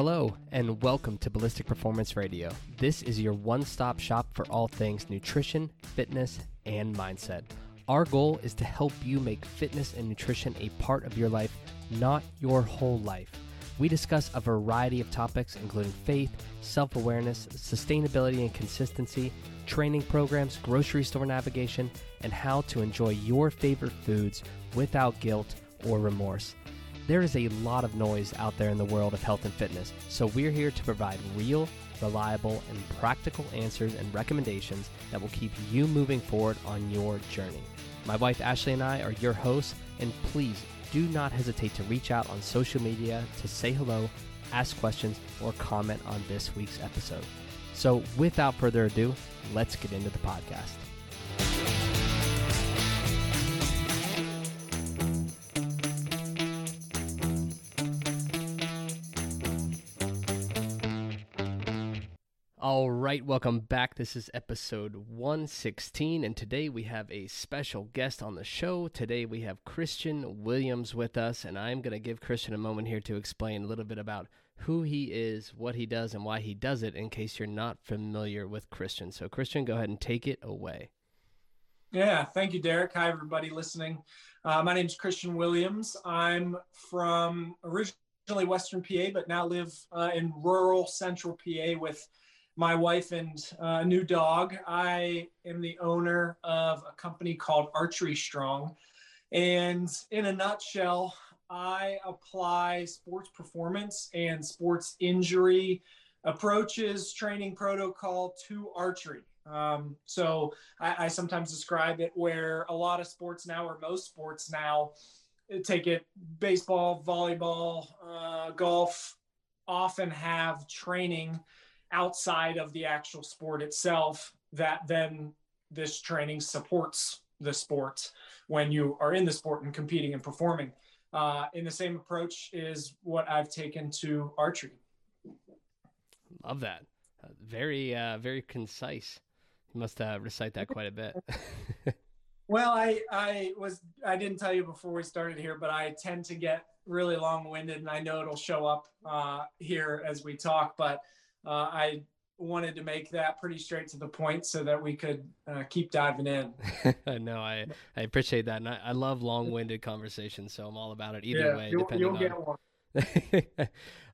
Hello, and welcome to Ballistic Performance Radio. This is your one stop shop for all things nutrition, fitness, and mindset. Our goal is to help you make fitness and nutrition a part of your life, not your whole life. We discuss a variety of topics, including faith, self awareness, sustainability and consistency, training programs, grocery store navigation, and how to enjoy your favorite foods without guilt or remorse. There is a lot of noise out there in the world of health and fitness, so we're here to provide real, reliable, and practical answers and recommendations that will keep you moving forward on your journey. My wife Ashley and I are your hosts, and please do not hesitate to reach out on social media to say hello, ask questions, or comment on this week's episode. So, without further ado, let's get into the podcast. All right, welcome back. This is episode 116, and today we have a special guest on the show. Today we have Christian Williams with us, and I'm going to give Christian a moment here to explain a little bit about who he is, what he does, and why he does it in case you're not familiar with Christian. So, Christian, go ahead and take it away. Yeah, thank you, Derek. Hi, everybody listening. Uh, my name is Christian Williams. I'm from originally Western PA, but now live uh, in rural Central PA with my wife and uh, a new dog. I am the owner of a company called Archery Strong. And in a nutshell, I apply sports performance and sports injury approaches, training protocol to archery. Um, so I, I, sometimes describe it where a lot of sports now, or most sports now, take it baseball, volleyball, uh, golf, often have training outside of the actual sport itself that then this training supports the sport when you are in the sport and competing and performing. Uh, in the same approach is what I've taken to archery. Love that. Uh, very, uh, very concise. You must uh, recite that quite a bit. well, I, I was, I didn't tell you before we started here, but I tend to get really long winded and I know it'll show up uh, here as we talk, but uh, I wanted to make that pretty straight to the point so that we could uh, keep diving in. no, I, I appreciate that. And I, I love long winded conversations. So I'm all about it either yeah, way. You'll, you'll on... get one.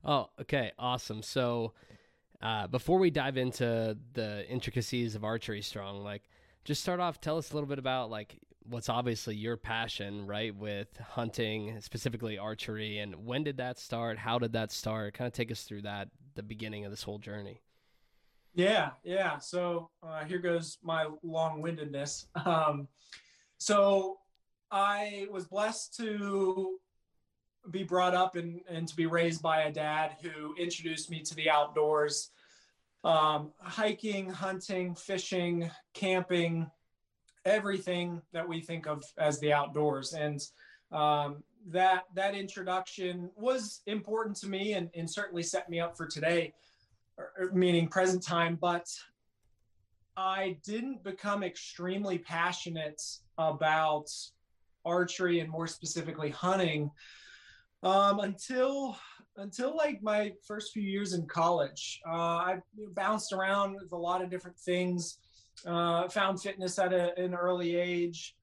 oh, okay. Awesome. So uh, before we dive into the intricacies of archery strong, like just start off, tell us a little bit about like what's obviously your passion, right, with hunting, specifically archery, and when did that start? How did that start? Kind of take us through that the beginning of this whole journey. Yeah, yeah. So uh, here goes my long-windedness. Um, so I was blessed to be brought up and, and to be raised by a dad who introduced me to the outdoors um, hiking, hunting, fishing, camping, everything that we think of as the outdoors. And um, that that introduction was important to me and, and certainly set me up for today, meaning present time. But I didn't become extremely passionate about archery and more specifically hunting um, until until like my first few years in college. Uh, I bounced around with a lot of different things. Uh, found fitness at a, an early age.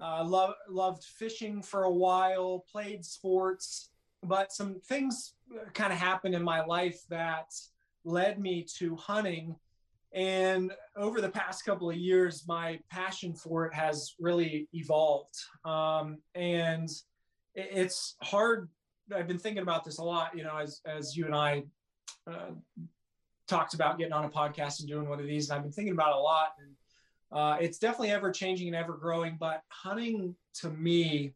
Uh, love, loved fishing for a while, played sports, but some things kind of happened in my life that led me to hunting. And over the past couple of years, my passion for it has really evolved. Um, and it's hard. I've been thinking about this a lot, you know, as, as you and I uh, talked about getting on a podcast and doing one of these. And I've been thinking about it a lot. And uh, it's definitely ever changing and ever growing, but hunting to me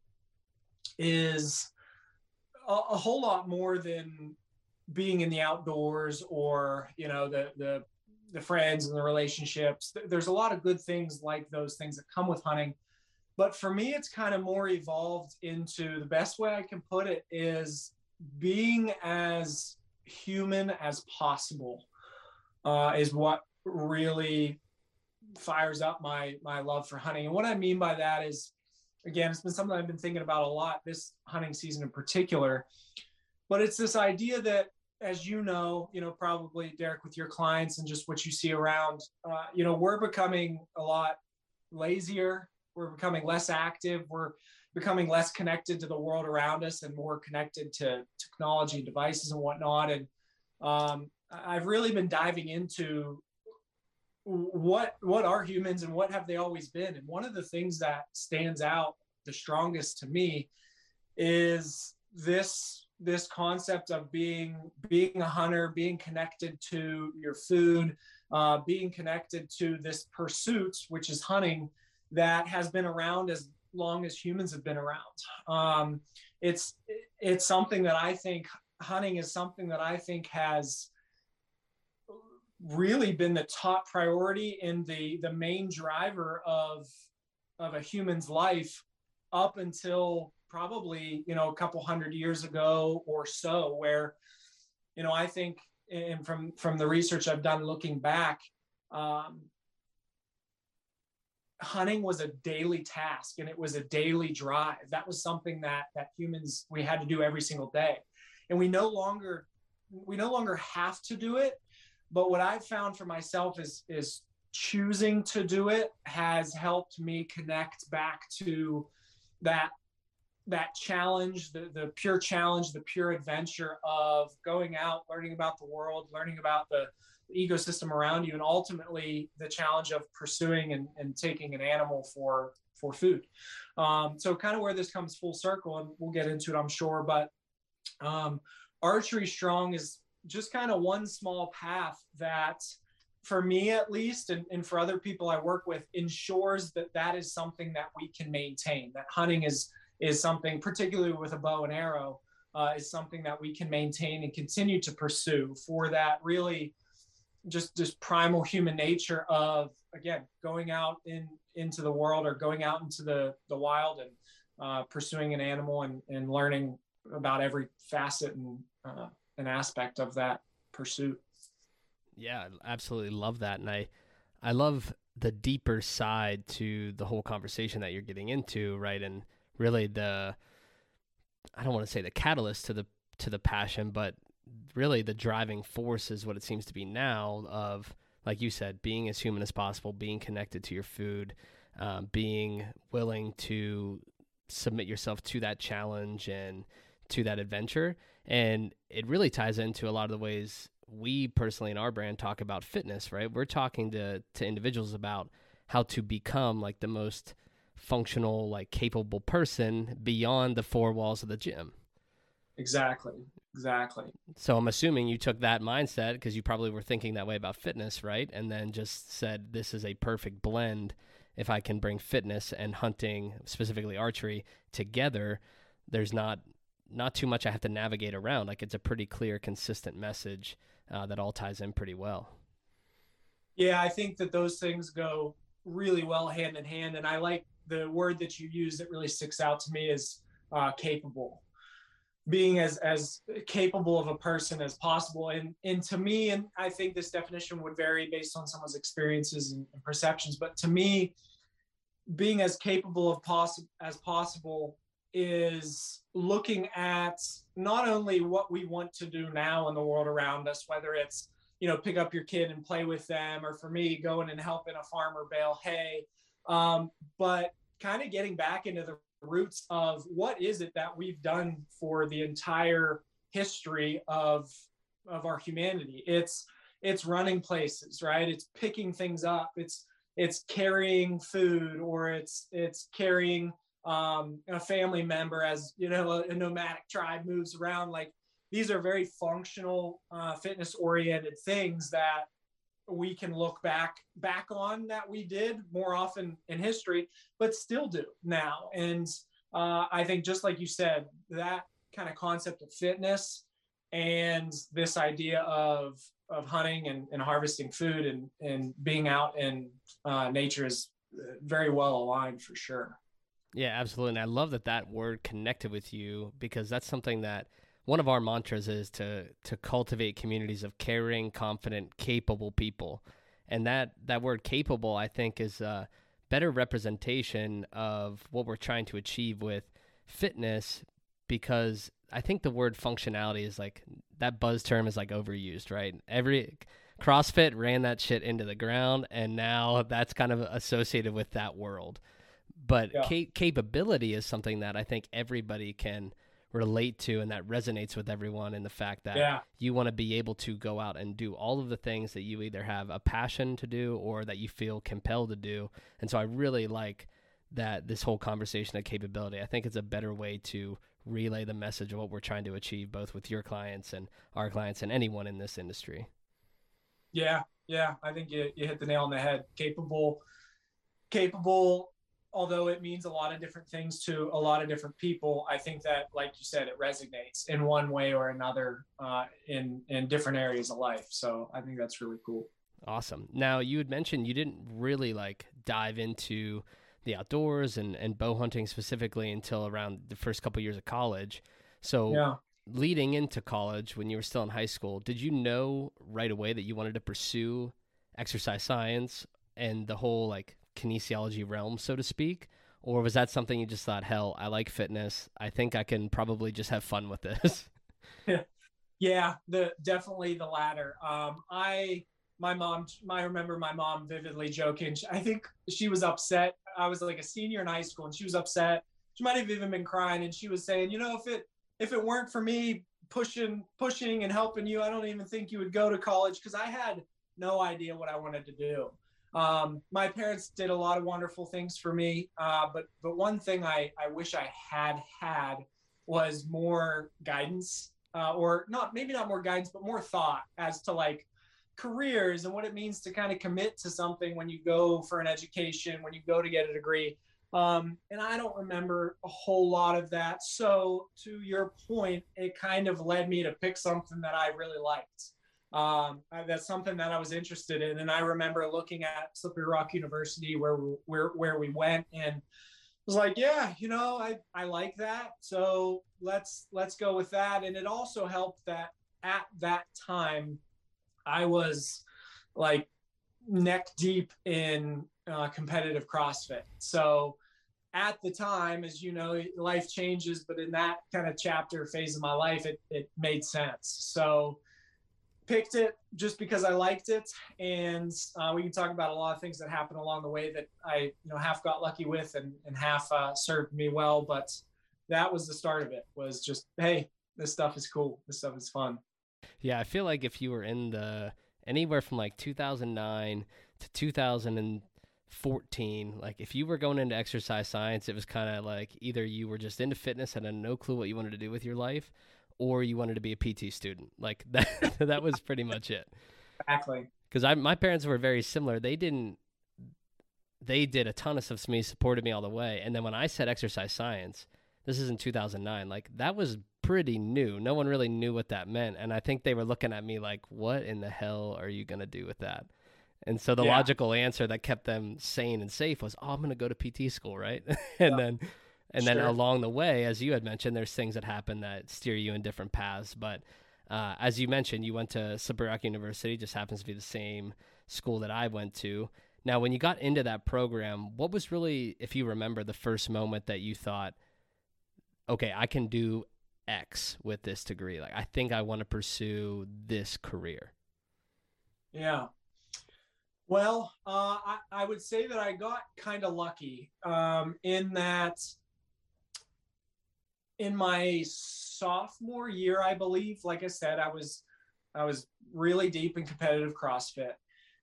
is a, a, whole lot more than being in the outdoors or you know the the the friends and the relationships. There's a lot of good things like those things that come with hunting. But for me, it's kind of more evolved into the best way I can put it is being as human as possible uh, is what really fires up my my love for hunting. And what I mean by that is, again, it's been something I've been thinking about a lot this hunting season in particular. But it's this idea that, as you know, you know, probably Derek with your clients and just what you see around, uh, you know, we're becoming a lot lazier. We're becoming less active. We're becoming less connected to the world around us and more connected to technology and devices and whatnot. And um, I've really been diving into what what are humans and what have they always been. And one of the things that stands out the strongest to me is this this concept of being being a hunter, being connected to your food, uh, being connected to this pursuit, which is hunting, that has been around as long as humans have been around. Um, it's it's something that I think hunting is something that I think has really been the top priority and the the main driver of of a human's life up until probably you know a couple hundred years ago or so where you know i think and from from the research i've done looking back um, hunting was a daily task and it was a daily drive. That was something that that humans we had to do every single day. And we no longer we no longer have to do it but what i've found for myself is is choosing to do it has helped me connect back to that that challenge the the pure challenge the pure adventure of going out learning about the world learning about the ecosystem around you and ultimately the challenge of pursuing and, and taking an animal for for food. Um, so kind of where this comes full circle and we'll get into it i'm sure but um, archery strong is just kind of one small path that for me at least and, and for other people i work with ensures that that is something that we can maintain that hunting is is something particularly with a bow and arrow uh, is something that we can maintain and continue to pursue for that really just just primal human nature of again going out in into the world or going out into the the wild and uh, pursuing an animal and, and learning about every facet and uh, an aspect of that pursuit. Yeah absolutely love that. And i i love the deeper side to the whole conversation that you're getting into right? And really the i don't want to say the catalyst to the to the passion but really the driving force is what it seems to be now of like you said being as human as possible being connected to your food um, being willing to submit yourself to that challenge and to that adventure. And it really ties into a lot of the ways we personally in our brand talk about fitness right? We're talking to to individuals about how to become like the most functional like capable person beyond the four walls of the gym exactly Exactly. So I'm assuming you took that mindset because you probably were thinking that way about fitness, right? And then just said, this is a perfect blend. If I can bring fitness and hunting, specifically archery, together, there's not not too much I have to navigate around. Like it's a pretty clear, consistent message uh, that all ties in pretty well. Yeah, I think that those things go really well hand in hand. And I like the word that you use that really sticks out to me is uh, capable. Being as as capable of a person as possible. And and to me and i think this definition would vary based on someone's experiences and, and perceptions but to me being as capable of possible as possible is looking at not only what we want to do now in the world around us whether it's you know pick up your kid and play with them or for me going and helping a farmer bale hay um, but kind of getting back into the roots of what is it that we've done for the entire history of of our humanity. It's it's running places right? It's picking things up. It's it's carrying food or it's it's carrying um, a family member as you know a, a, nomadic tribe moves around. Like these are very functional uh, fitness oriented things that we can look back back on that we did more often in history, but still do now. And uh, I think just like you said, that kind of concept of fitness and this idea of of hunting and, and harvesting food and, and being out in uh, nature is very well aligned for sure. Yeah, absolutely. And I love that that word connected with you because that's something that one of our mantras is to to cultivate communities of caring, confident, capable people. and that that word capable I think is a better representation of what we're trying to achieve with fitness because I think the word functionality is like that buzz term is like overused, right? Every CrossFit ran that shit into the ground, and now that's kind of associated with that world. But yeah. ca- capability is something that I think everybody can relate to and that resonates with everyone in the fact that yeah. you want to be able to go out and do all of the things that you either have a passion to do or that you feel compelled to do. And so I really like that this whole conversation of capability. I think it's a better way to relay the message of what we're trying to achieve both with your clients and our clients and anyone in this industry. Yeah, yeah, I think you, you hit the nail on the head. Capable, capable although it means a lot of different things to a lot of different people, I think that, like you said, it resonates in one way or another uh, in in different areas of life. So I think that's really cool. Awesome. Now you had mentioned you didn't really like dive into the outdoors and and bow hunting specifically until around the first couple years of college. So yeah. leading into college, when you were still in high school, did you know right away that you wanted to pursue exercise science and the whole like kinesiology realm, so to speak? Or was that something you just thought, hell, I like fitness. I think I can probably just have fun with this? yeah, the definitely the latter. Um, I my mom, I remember my mom vividly joking. I think she was upset. I was like a senior in high school, and she was upset. She might have even been crying, and she was saying, you know, if it if it weren't for me pushing pushing and helping you, I don't even think you would go to college because I had no idea what I wanted to do. Um, my parents did a lot of wonderful things for me, uh, but but one thing I, I wish I had had was more guidance, uh, or not maybe not more guidance, but more thought as to like careers and what it means to kind of commit to something when you go for an education, when you go to get a degree. Um, and I don't remember a whole lot of that. So to your point, it kind of led me to pick something that I really liked um, that's something that I was interested in. And I remember looking at Slippery Rock University where where where we went and was like, yeah, you know, I I like that. So let's let's go with that. And it also helped that at that time I was like neck deep in uh, competitive CrossFit. So at the time, as you know, life changes, but in that kind of chapter phase of my life, it, it made sense. So picked it just because I liked it, and uh, we can talk about a lot of things that happened along the way that I, you know, half got lucky with and, and half uh, served me well. But that was the start of it. Was just, hey, this stuff is cool. This stuff is fun. Yeah, I feel like if you were in the anywhere from like 2009 to 2014, like if you were going into exercise science, it was kind of like either you were just into fitness and had no clue what you wanted to do with your life, or you wanted to be a PT student. Like that that was pretty much it. Exactly. Because I my parents were very similar. They didn't they did a ton of stuff to me, supported me all the way. And then when I said exercise science, this is in 2009, like that was pretty new. No one really knew what that meant. And I think they were looking at me like, what in the hell are you going to do with that? And so the yeah. logical answer that kept them sane and safe was, oh, I'm going to go to PT school, right? and yeah. then and sure. then along the way, as you had mentioned, there's things that happen that steer you in different paths. But uh, as you mentioned, you went to Rock University, just happens to be the same school that I went to. Now, when you got into that program, what was really, if you remember, the first moment that you thought, okay, I can do X with this degree? Like, I think I want to pursue this career. Yeah. Well, uh, I, I, would say that I got kind of lucky um, in that in my sophomore year, I believe, like I said, I was I was really deep in competitive CrossFit,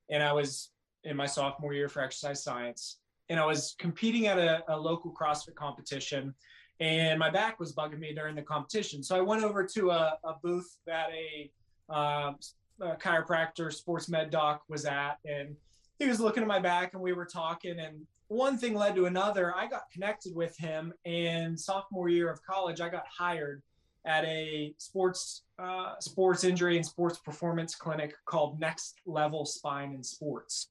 and I was in my sophomore year for exercise science, and I was competing at a, a local CrossFit competition, and my back was bugging me during the competition. So I went over to a, a booth that a, uh, a chiropractor, sports med doc was at, and he was looking at my back, and we were talking, and one thing led to another. I got connected with him, and sophomore year of college, I got hired at a sports uh, sports injury and sports performance clinic called Next Level Spine and Sports.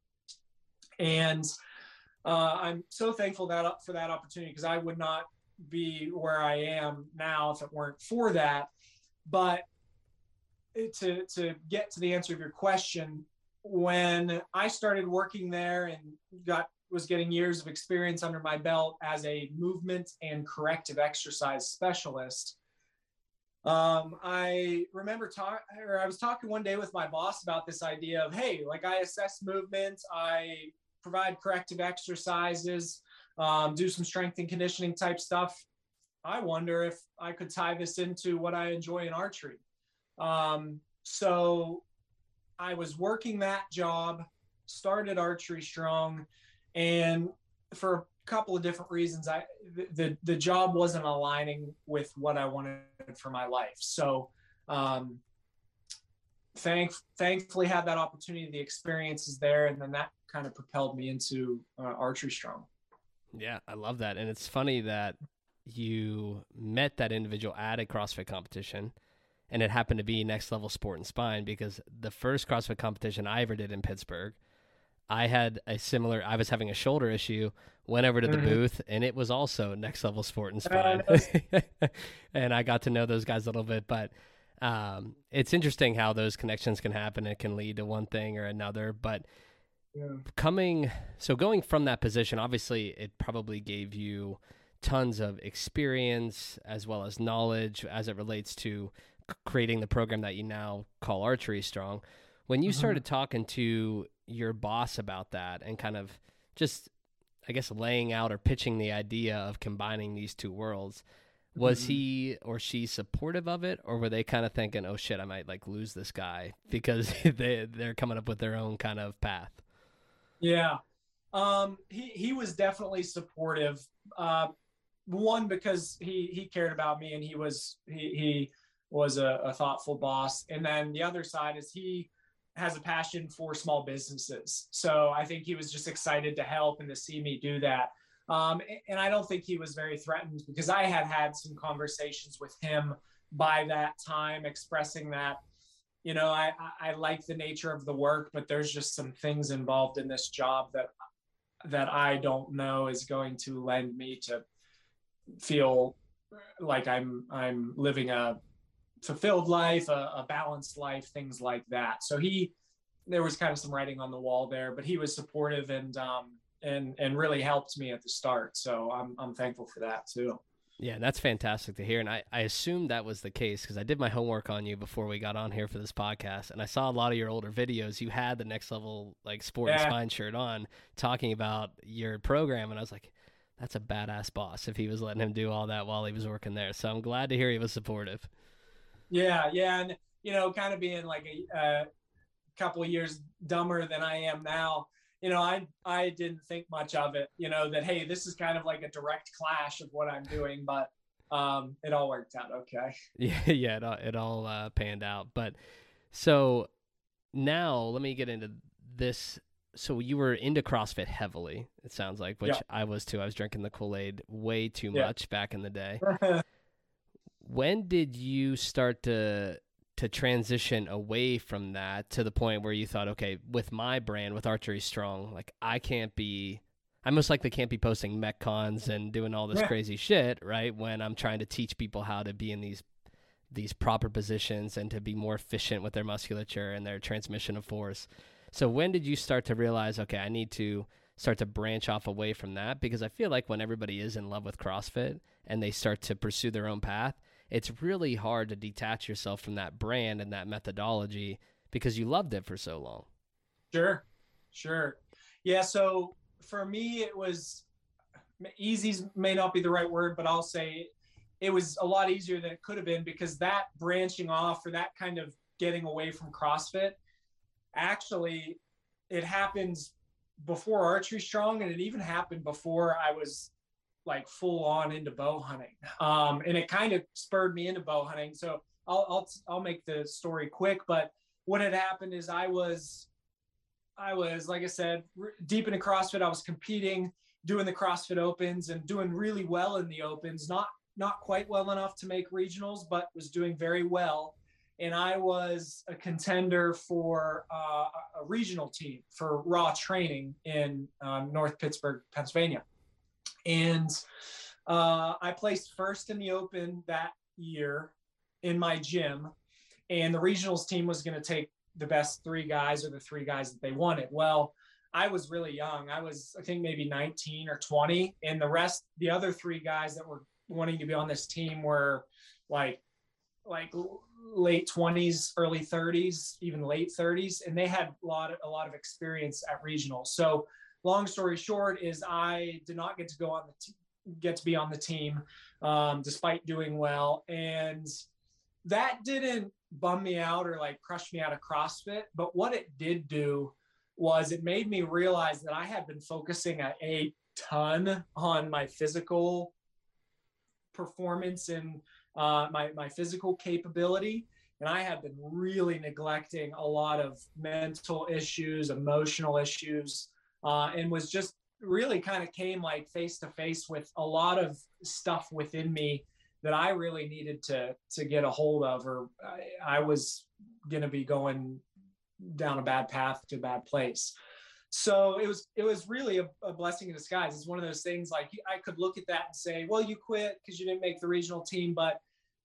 And uh, I'm so thankful that for that opportunity because I would not be where I am now if it weren't for that. But to to get to the answer of your question, when I started working there and got was getting years of experience under my belt as a movement and corrective exercise specialist. Um, I remember talking, or I was talking one day with my boss about this idea of, hey, like I assess movement, I provide corrective exercises, um, do some strength and conditioning type stuff. I wonder if I could tie this into what I enjoy in archery. Um, so I was working that job, started Archery Strong, and for a couple of different reasons, I the the job wasn't aligning with what I wanted for my life. So, um, thank thankfully had that opportunity, the experience is there, and then that kind of propelled me into uh, Archery Strong. Yeah, I love that, and it's funny that you met that individual at a CrossFit competition and it happened to be next level sport and spine because the first CrossFit competition I ever did in Pittsburgh, I had a similar. I was having a shoulder issue. Went over to the mm-hmm. booth, and it was also next level sport and spine. Uh, and I got to know those guys a little bit, but um, it's interesting how those connections can happen. It can lead to one thing or another, but. Yeah. Coming, so going from that position, obviously, it probably gave you tons of experience as well as knowledge as it relates to creating the program that you now call Archery Strong. When you mm-hmm. started talking to your boss about that and kind of just, I guess, laying out or pitching the idea of combining these two worlds, was mm-hmm. he or she supportive of it, or were they kind of thinking, "Oh shit, I might like lose this guy because they they're coming up with their own kind of path"? Yeah, um, he he was definitely supportive. Uh, one because he he cared about me and he was he he was a, a thoughtful boss. And then the other side is he has a passion for small businesses. So I think he was just excited to help and to see me do that. Um, and I don't think he was very threatened because I had had some conversations with him by that time expressing that, you know, I, I like the nature of the work, but there's just some things involved in this job that that I don't know is going to lend me to feel like I'm I'm living a fulfilled life, a, a, balanced life, things like that. So he, there was kind of some writing on the wall there, but he was supportive and um, and and really helped me at the start. So I'm I'm thankful for that too. Yeah, that's fantastic to hear. And I, I assumed that was the case because I did my homework on you before we got on here for this podcast. And I saw a lot of your older videos. You had the next level, like, sport yeah. and spine shirt on talking about your program. And I was like, that's a badass boss if he was letting him do all that while he was working there. So I'm glad to hear he was supportive. Yeah, yeah, and you know, kind of being like a, a couple of years dumber than I am now. You know, I I didn't think much of it. You know that hey, this is kind of like a direct clash of what I'm doing, but um, it all worked out okay. Yeah, yeah, it all, it all uh, panned out. But so now let me get into this. So you were into CrossFit heavily. It sounds like, which yeah. I was too. I was drinking the Kool Aid way too yeah. much back in the day. when did you start to to transition away from that to the point where you thought, okay, with my brand, with Archery Strong, like I can't be, I most likely can't be posting metcons and doing all this yeah. crazy shit, right? When I'm trying to teach people how to be in these these proper positions and to be more efficient with their musculature and their transmission of force. So when did you start to realize, okay, I need to start to branch off away from that? Because I feel like when everybody is in love with CrossFit and they start to pursue their own path, it's really hard to detach yourself from that brand and that methodology because you loved it for so long. Sure. Sure. Yeah. So for me, it was easy may not be the right word, but I'll say it was a lot easier than it could have been because that branching off or that kind of getting away from CrossFit actually it happens before archery strong and it even happened before I was like full on into bow hunting. Um, and it kind of spurred me into bow hunting. So I'll, I'll, I'll make the story quick, but what had happened is I was, I was, like I said, deep into CrossFit. I was competing, doing the CrossFit opens and doing really well in the opens, not, not quite well enough to make regionals, but was doing very well. And I was a contender for uh, a regional team for raw training in uh, North Pittsburgh, Pennsylvania. And uh, I placed first in the Open that year in my gym. And the regionals team was going to take the best three guys or the three guys that they wanted. Well, I was really young. I was, I think, maybe 19 or 20. And the rest, the other three guys that were wanting to be on this team were like, like late 20s, early 30s, even late 30s, and they had a lot of, a lot of experience at regional. So, long story short, is I did not get to go on the t- get to be on the team, um, despite doing well, and that didn't bum me out or like crush me out of CrossFit. But what it did do was it made me realize that I had been focusing a, a ton on my physical performance and uh, my, my physical capability. And I had been really neglecting a lot of mental issues, emotional issues, uh, and was just really kind of came like face to face with a lot of stuff within me that I really needed to to get a hold of, or I, I was going to be going down a bad path to a bad place. So it was it was really a, a, blessing in disguise. It's one of those things like I could look at that and say, well, you quit because you didn't make the regional team, but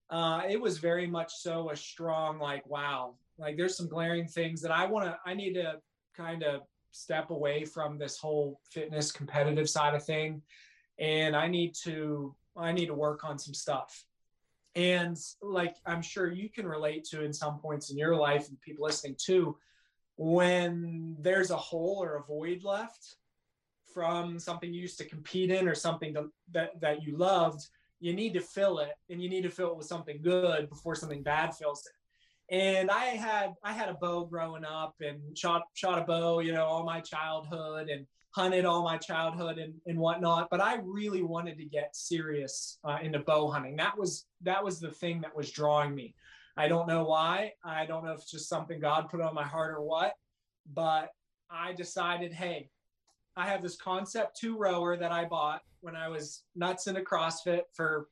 uh, it was very much so a strong like, wow, like there's some glaring things that I want to I need to kind of step away from this whole fitness competitive side of thing, and I need to I need to work on some stuff. And like I'm sure you can relate to in some points in your life and people listening too, when there's a hole or a void left from something you used to compete in or something to, that, that you loved, you need to fill it and you need to fill it with something good before something bad fills it. And I had I had a bow growing up and shot shot a bow, you know, all my childhood and hunted all my childhood and, and whatnot. But i really wanted to get serious uh, into bow hunting. That was that was the thing that was drawing me. I don't know why. I don't know if it's just something god put on my heart or what but i decided hey i have this Concept2 rower that i bought when i was nuts into crossfit for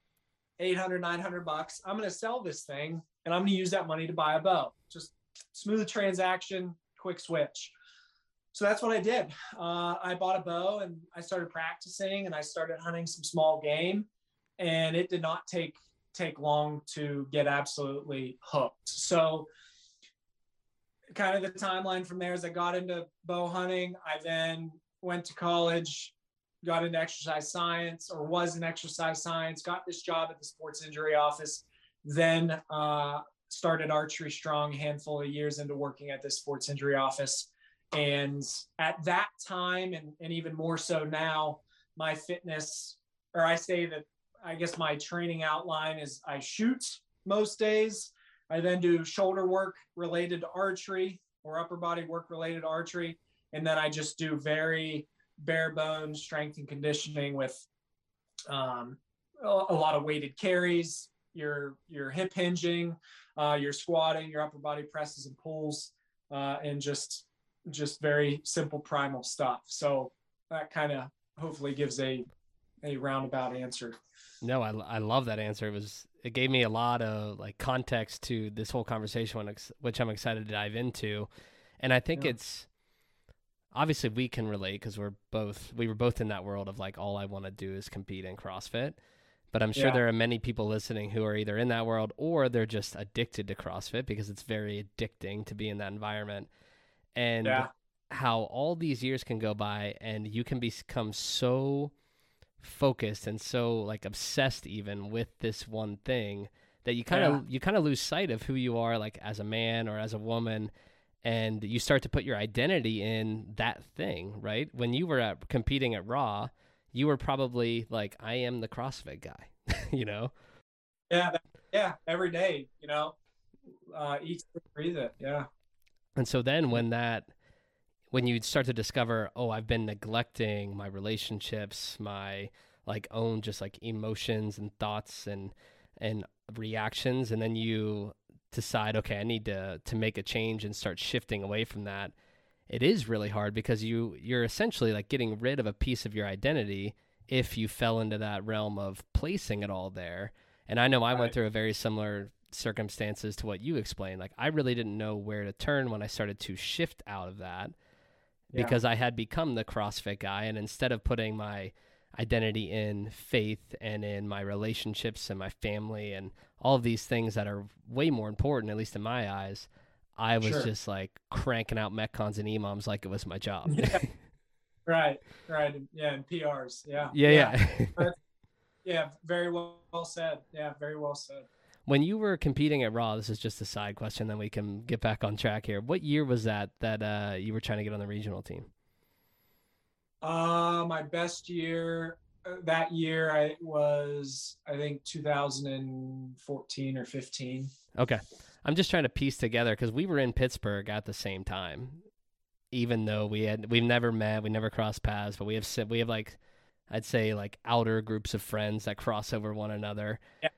800 900 bucks. I'm going to sell this thing and i'm going to use that money to buy a bow just smooth transaction quick switch so that's what I did. Uh, I bought a bow and I started practicing and I started hunting some small game, and it did not take take long to get absolutely hooked. So kind of the timeline from there is I got into bow hunting. I then went to college, got into exercise science or was in exercise science, got this job at the sports injury office, then uh, started archery strong handful of years into working at this sports injury office and at that time, and, and even more so now, my fitness, or I say that I guess my training outline is I shoot most days. I then do shoulder work related to archery or upper body work related to archery. And then I just do very bare bones strength and conditioning with um, a, lot of weighted carries, your your hip hinging, uh, your squatting, your upper body presses and pulls, uh, and just just very simple primal stuff. So that kind of hopefully gives a a roundabout answer. No, I, I love that answer. It was it gave me a lot of like context to this whole conversation, which I'm excited to dive into, and I think yeah. it's obviously we can relate because we're both we were both in that world of like all I want to do is compete in CrossFit. But I'm sure yeah. there are many people listening who are either in that world or they're just addicted to CrossFit because it's very addicting to be in that environment and yeah. how all these years can go by and you can become so focused and so like obsessed even with this one thing that you kind of yeah. you kind of lose sight of who you are like as a man or as a woman and you start to put your identity in that thing right when you were at, competing at raw you were probably like i am the crossfit guy you know yeah yeah every day you know uh eat breathe it yeah and so then when that when you start to discover, oh, I've been neglecting my relationships, my like own just like emotions and thoughts and and reactions and then you decide, okay, I need to to make a change and start shifting away from that. It is really hard because you you're essentially like getting rid of a piece of your identity if you fell into that realm of placing it all there. And I know I right. went through a very similar circumstances to what you explained. Like I really didn't know where to turn when I started to shift out of that yeah. because I had become the CrossFit guy and instead of putting my identity in faith and in my relationships and my family and all of these things that are way more important at least in my eyes, I was Sure. just like cranking out metcons and emoms like it was my job. Yeah. right, right, yeah, and PRs, yeah, yeah, yeah. yeah, very well, well said. Yeah, very well said. when you were competing at Raw, this is just a side question, then we can get back on track here. What year was that that uh, you were trying to get on the regional team? Uh, my best year uh, that year I was I think 2014 or 15. Okay. I'm just trying to piece together because we were in Pittsburgh at the same time, even though we had we've never met, we never crossed paths, but we have we have like I'd say like outer groups of friends that cross over one another. Yeah.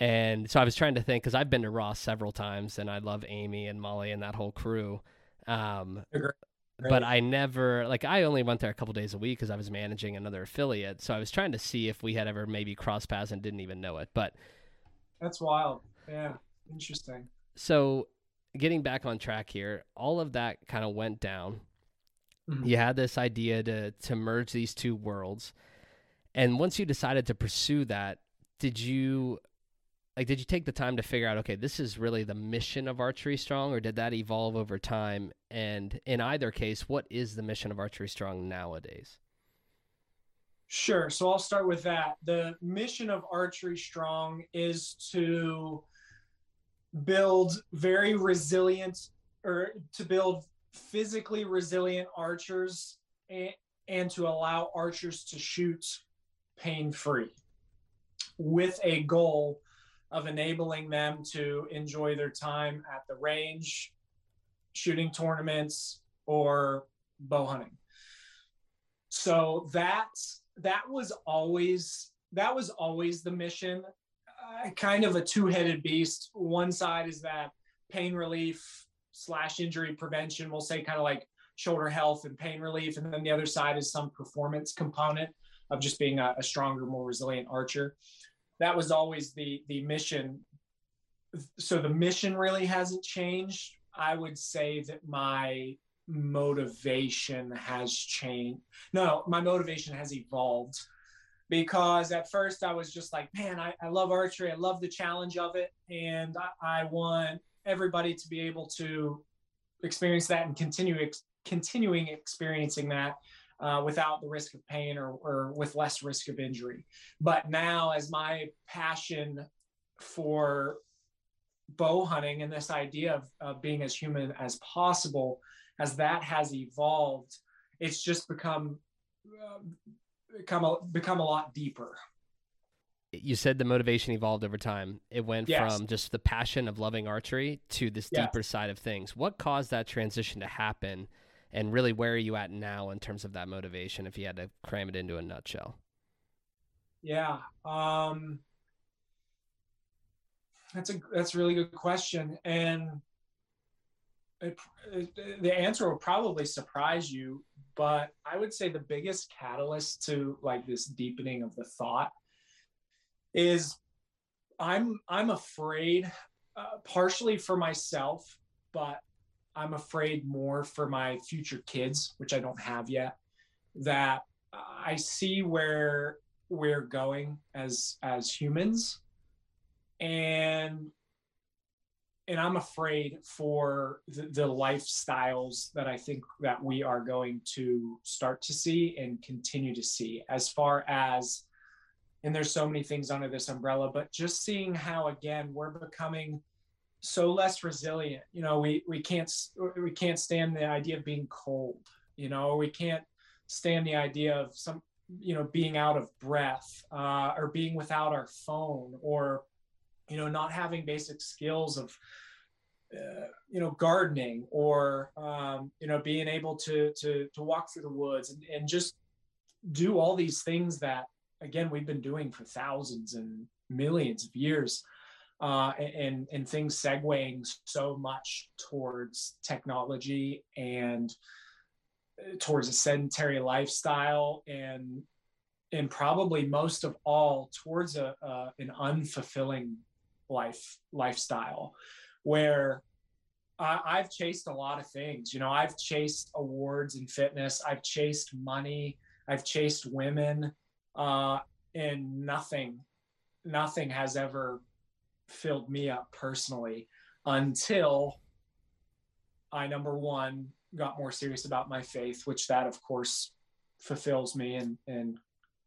And so I was trying to think because I've been to Ross several times and I love Amy and Molly and that whole crew. Um, They're but I never like I only went there a couple days a week because I was managing another affiliate. So I was trying to see if we had ever maybe crossed paths and didn't even know it. But That's wild. Yeah, interesting. so getting back on track here, all of that kind of went down. Mhm. You had this idea to to merge these two worlds. And once you decided to pursue that, did you like did you take the time to figure out okay, this is really the mission of Archery Strong or did that evolve over time? And in either case, what is the mission of Archery Strong nowadays? Sure. So I'll start with that. The mission of Archery Strong is to build very resilient or to build physically resilient archers and, and to allow archers to shoot pain free with a goal of enabling them to enjoy their time at the range, shooting tournaments, or bow hunting. So that's that was always that was always the mission kind of a two-headed beast. One side is that pain relief slash injury prevention we'll say kind of like shoulder health and pain relief and then the other side is some performance component of just being a, a stronger more resilient archer. That was always the the mission. So the mission really hasn't changed. I would say that my motivation has changed. No, my motivation has evolved because at first I was just like, man, I, I love archery. I love the challenge of it. And I, I want everybody to be able to experience that and continue ex- continuing experiencing that uh, without the risk of pain or, or with less risk of injury. But now, as my passion for bow hunting and this idea of, of being as human as possible, as that has evolved, it's just become uh, become a, become a lot deeper. You said the motivation evolved over time. It went Yes. from just the passion of loving archery to this Yes. deeper side of things. What caused that transition to happen? And really, where are you at now in terms of that motivation if you had to cram it into a nutshell? Yeah, um, that's a that's a really good question, and it, the answer will probably surprise you. But I would say the biggest catalyst to like this deepening of the thought is I'm I'm afraid, uh, partially for myself, but I'm afraid more for my future kids, which I don't have yet. That I see where we're going as as humans, and and I'm afraid for the, the lifestyles that I think that we are going to start to see and continue to see as far as and there's so many things under this umbrella but just seeing how again we're becoming so less resilient. You know we we can't we can't stand the idea of being cold you know we can't stand the idea of some you know being out of breath uh, or being without our phone or you know not having basic skills of uh, you know gardening or um, you know being able to to to walk through the woods and, and just do all these things that again we've been doing for thousands and millions of years uh, and and things segueing so much towards technology and uh, towards a sedentary lifestyle and and probably most of all towards a, an unfulfilling life lifestyle where I've chased a lot of things. You know, I've chased awards in fitness. I've chased money. I've chased women, uh, and nothing, nothing has ever filled me up personally until I number one got more serious about my faith, which that of course fulfills me and and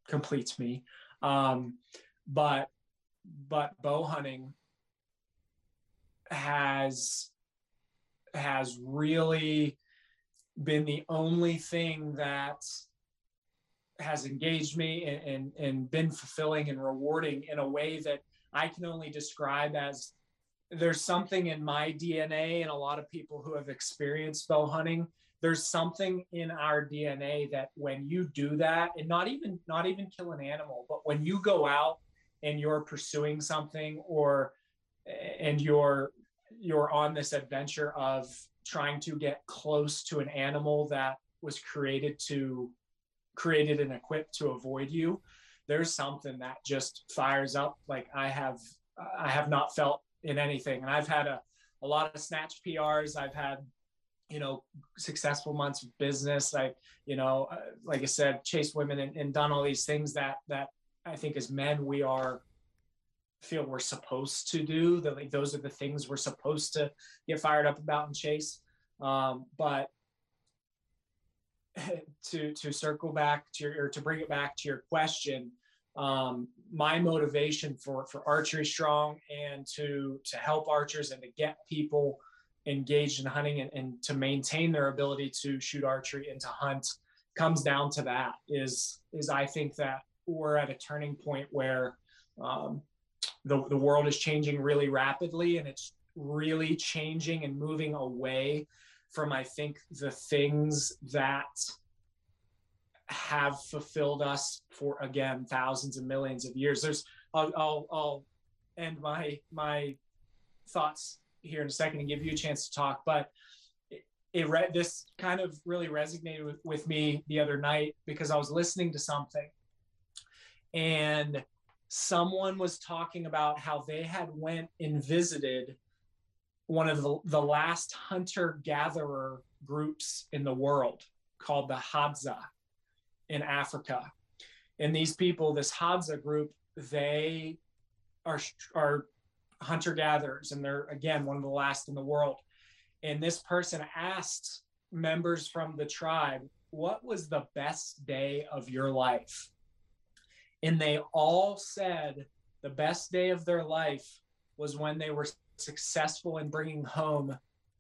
completes me. Um, but but bow hunting has has really been the only thing that has engaged me and, and, been fulfilling and rewarding in a way that I can only describe as there's something in my DNA and a lot of people who have experienced bow hunting. There's something in our DNA that when you do that, and not even not even kill an animal, but when you go out and you're pursuing something or and you're you're on this adventure of trying to get close to an animal that was created to created and equipped to avoid you there's something that just fires up. Like i have i have not felt in anything. And i've had a, a lot of snatch prs i've had you know successful months of business. Like you know uh, like i said chased women and, and done all these things that that i think as men we are feel we're supposed to do that like those are the things we're supposed to get fired up about and chase. Um, but to to circle back to your or to bring it back to your question um, my motivation for for archery strong and to to help archers and to get people engaged in hunting and, and to maintain their ability to shoot archery and to hunt comes down to that is is i think that we're at a turning point where um, the, the world is changing really rapidly and it's really changing and moving away from i think the things that have fulfilled us for again thousands and millions of years. There's i'll i'll, I'll end my my thoughts here in a second and give you a chance to talk but it, it re- this kind of really resonated with, with me the other night because i was listening to something and someone was talking about how they had went and visited one of the, the last hunter gatherer groups in the world called the Hadza in Africa. And these people, this Hadza group, they are, are hunter gatherers and they're again one of the last in the world. And this person asked members from the tribe, What was the best day of your life? And they all said the best day of their life was when they were successful in bringing home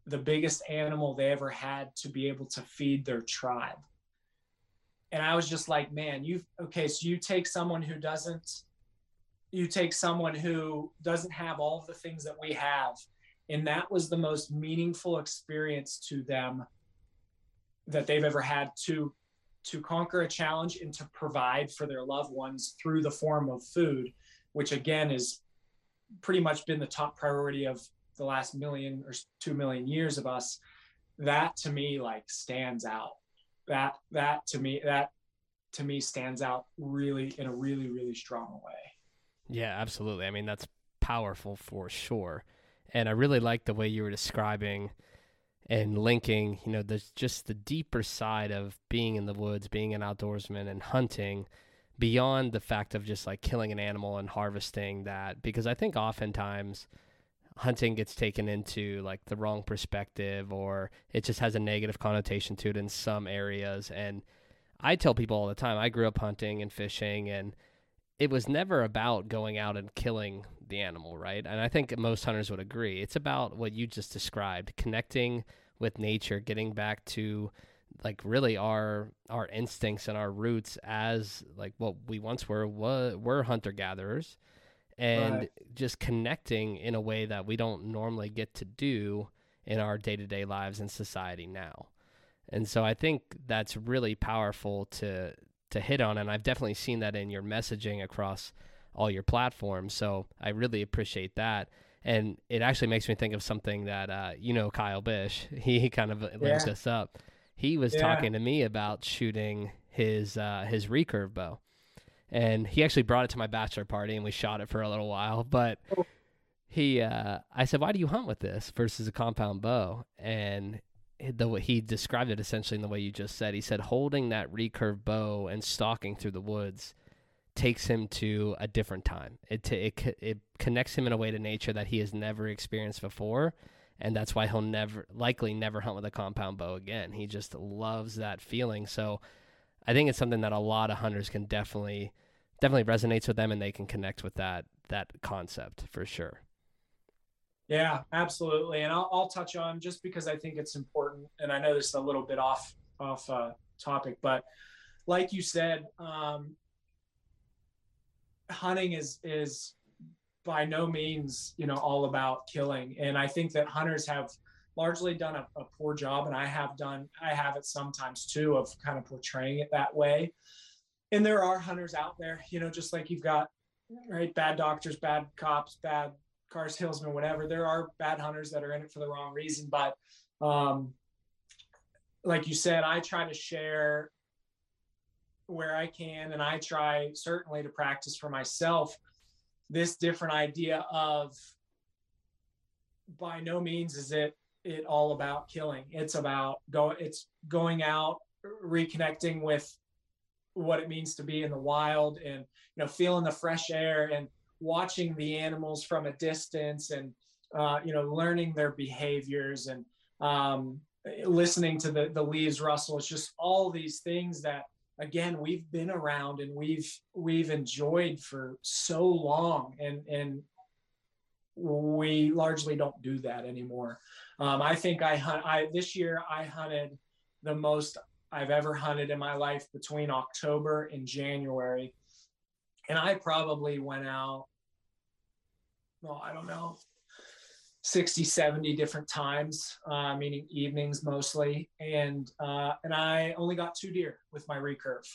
the biggest animal they ever had to be able to feed their tribe. And I was just like, man, you okay, so you take someone who doesn't you take someone who doesn't have all the things that we have and that was the most meaningful experience to them that they've ever had to to conquer a challenge and to provide for their loved ones through the form of food, which again is pretty much been the top priority of the last million or two million years of us. That to me like stands out. That that to me that to me stands out really in a really really strong way. Yeah, absolutely. I mean that's powerful for sure. And I really like the way you were describing and linking, you know, there's just the deeper side of being in the woods, being an outdoorsman and hunting beyond the fact of just like killing an animal and harvesting that. Because I think oftentimes hunting gets taken into like the wrong perspective or it just has a negative connotation to it in some areas. And I tell people all the time I grew up hunting and fishing and it was never about going out and killing the animal, right? And I think most hunters would agree. It's about what you just described, connecting with nature, getting back to like really our our instincts and our roots as like what we once were were, were hunter gatherers and right. just connecting in a way that we don't normally get to do in our day-to-day lives in society now. And so I think that's really powerful to to hit on and I've definitely seen that in your messaging across all your platforms. So I really appreciate that. And it actually makes me think of something that uh, you know Kyle Bish. He, he kind of linked yeah. us up. He was yeah. talking to me about shooting his uh, his recurve bow, and he actually brought it to my bachelor party, and we shot it for a little while. But oh. he, uh, I said, "Why do you hunt with this versus a compound bow?" And the he described it essentially in the way you just said. He said holding that recurve bow and stalking through the woods takes him to a different time. It, it it connects him in a way to nature that he has never experienced before, and that's why he'll never likely never hunt with a compound bow again. He just loves that feeling. So I think it's something that a lot of hunters can definitely definitely resonates with them and they can connect with that that concept for sure. Yeah, absolutely. And I'll, I'll touch on just because I think it's important. And I know this is a little bit off off uh, topic, but like you said, um, hunting is is by no means you know all about killing. And I think that hunters have largely done a, a poor job, and I have done I have it sometimes too of kind of portraying it that way. And there are hunters out there, you know, just like you've got right bad doctors, bad cops, bad cars, hillsmen, whatever. There are bad hunters that are in it for the wrong reason. But um, like you said, I try to share where I can, and I try certainly to practice for myself this different idea of by no means is it it all about killing. It's about go it's going out, reconnecting with what it means to be in the wild and you know feeling the fresh air and watching the animals from a distance and uh, you know learning their behaviors and um, listening to the, the leaves rustle it's just all these things that again we've been around and we've we've enjoyed for so long and and we largely don't do that anymore. Um, i think i hunt i this year i hunted the most i've ever hunted in my life between october and january. And i probably went out well, I don't know, 60, 70 different times, uh, meaning evenings mostly. And, uh, and I only got two deer with my recurve,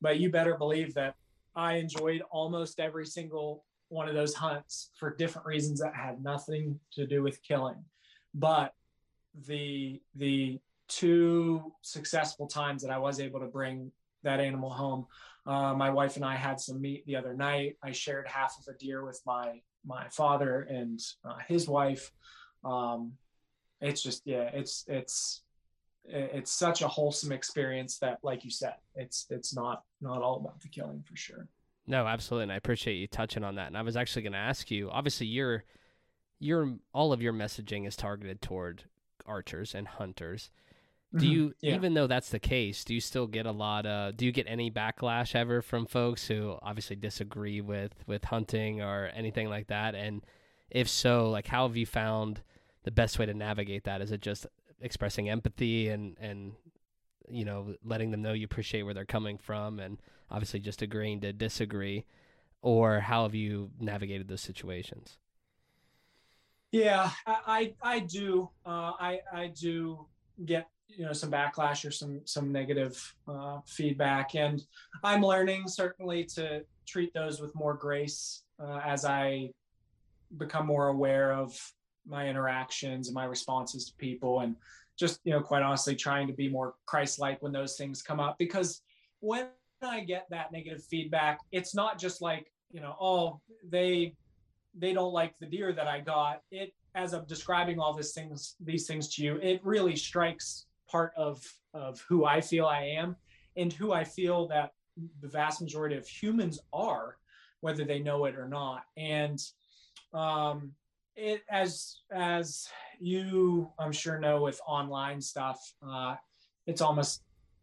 but you better believe that I enjoyed almost every single one of those hunts for different reasons that had nothing to do with killing. But the, the two successful times that I was able to bring that animal home, uh, my wife and I had some meat the other night. I shared half of a deer with my my father and uh, his wife. Um, it's just yeah, it's it's it's such a wholesome experience that, like you said, it's it's not not all about the killing for sure. No, absolutely, and I appreciate you touching on that. And I was actually going to ask you. Obviously, your your all of your messaging is targeted toward archers and hunters do mm-hmm. you yeah. even though that's the case do you still get a lot of do you get any backlash ever from folks who obviously disagree with with hunting or anything like that and if so like how have you found the best way to navigate that is it just expressing empathy and and you know letting them know you appreciate where they're coming from and obviously just agreeing to disagree or how have you navigated those situations yeah i i, I do uh, i i do get you know some backlash or some some negative uh, feedback. And i'm learning certainly to treat those with more grace uh, as i become more aware of my interactions and my responses to people and just you know quite honestly trying to be more christ-like when those things come up. Because when i get that negative feedback it's not just like you know oh they they don't like the deer that i got. It as i'm describing all these things these things to you it really strikes part of of who I feel I am and who I feel that the vast majority of humans are, whether they know it or not. And um, it as as you I'm sure know with online stuff, uh, it's almost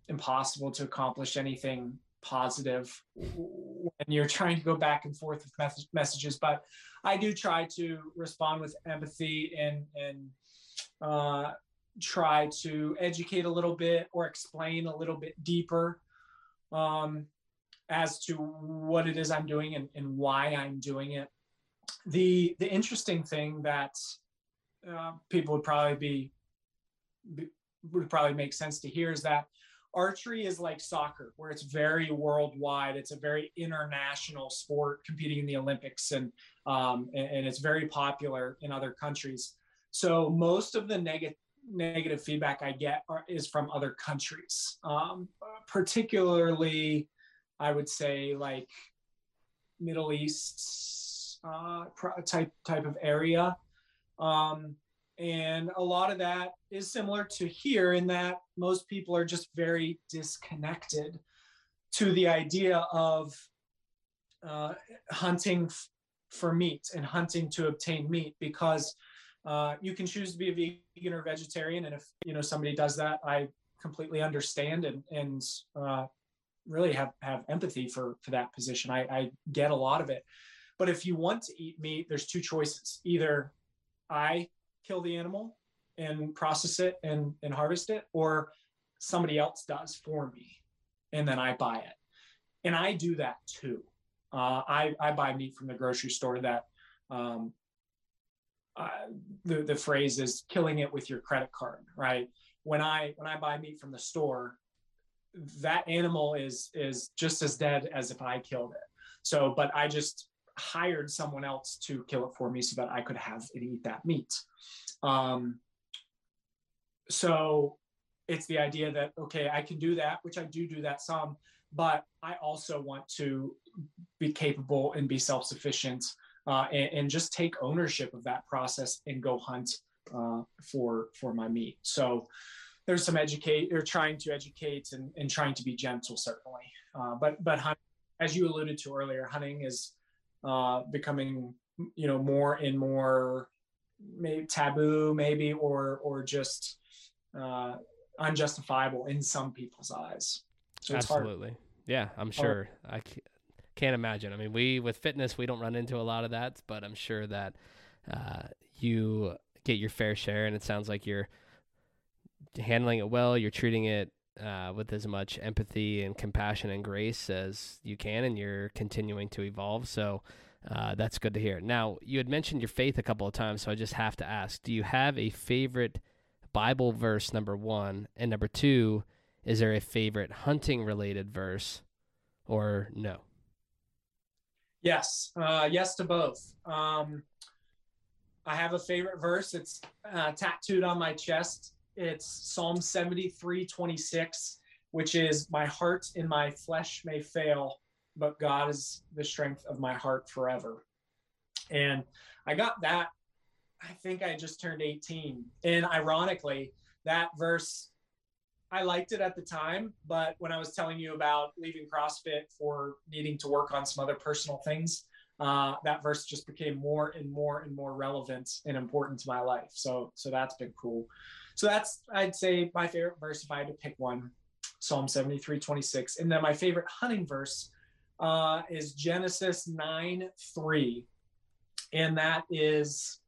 impossible to accomplish anything positive when you're trying to go back and forth with mes- messages. But I do try to respond with empathy and and uh, try to educate a little bit or explain a little bit deeper um, as to what it is I'm doing and, and why I'm doing it. The the interesting thing that uh, people would probably be, be would probably make sense to hear is that archery is like soccer where it's very worldwide it's a very international sport competing in the olympics and um, and, and, it's very popular in other countries so most of the negative negative feedback I get are, is from other countries, um, particularly, I would say like Middle East uh, type type of area, um, and a lot of that is similar to here in that most people are just very disconnected to the idea of uh, hunting f- for meat and hunting to obtain meat because Uh, you can choose to be a vegan or vegetarian, and if you know somebody does that, I completely understand and and uh, really have have empathy for for that position. I, I get a lot of it, but if you want to eat meat, there's two choices: either I kill the animal and process it and and harvest it, or somebody else does for me, and then I buy it, and I do that too. Uh, I I buy meat from the grocery store that. Um, uh, the the phrase is killing it with your credit card, right? When I when I buy meat from the store, that animal is is just as dead as if I killed it. So, but I just hired someone else to kill it for me so that I could have and eat that meat. Um, so it's the idea that okay, I can do that, which I do do that some, but I also want to be capable and be self-sufficient uh, and, and, just take ownership of that process and go hunt uh, for for my meat. So there's some educate they're trying to educate and, and trying to be gentle certainly. Uh, but but hunting, as you alluded to earlier hunting is uh, becoming you know more and more maybe taboo maybe or or just uh, unjustifiable in some people's eyes. So absolutely. Yeah i'm sure. I can't imagine i mean we with fitness we don't run into a lot of that but i'm sure that uh, you get your fair share and it sounds like you're handling it well. You're treating it uh, with as much empathy and compassion and grace as you can, and you're continuing to evolve. So uh, that's good to hear. Now, you had mentioned your faith a couple of times, so I just have to ask do you have a favorite Bible verse, number one? And number two, is there a favorite hunting related verse or no? Yes, uh, yes to both. Um, I have a favorite verse. It's uh, tattooed on my chest. It's Psalm 73 26, which is, My heart and my flesh may fail, but God is the strength of my heart forever. And I got that. I think I just turned 18. And ironically, that verse, I liked it at the time, but when I was telling you about leaving CrossFit for needing to work on some other personal things, uh, that verse just became more and more and more relevant and important to my life. So, so that's been cool. So that's I'd say my favorite verse if I had to pick one, Psalm 73, 26. And then my favorite hunting verse uh, is Genesis 9, 3. And that is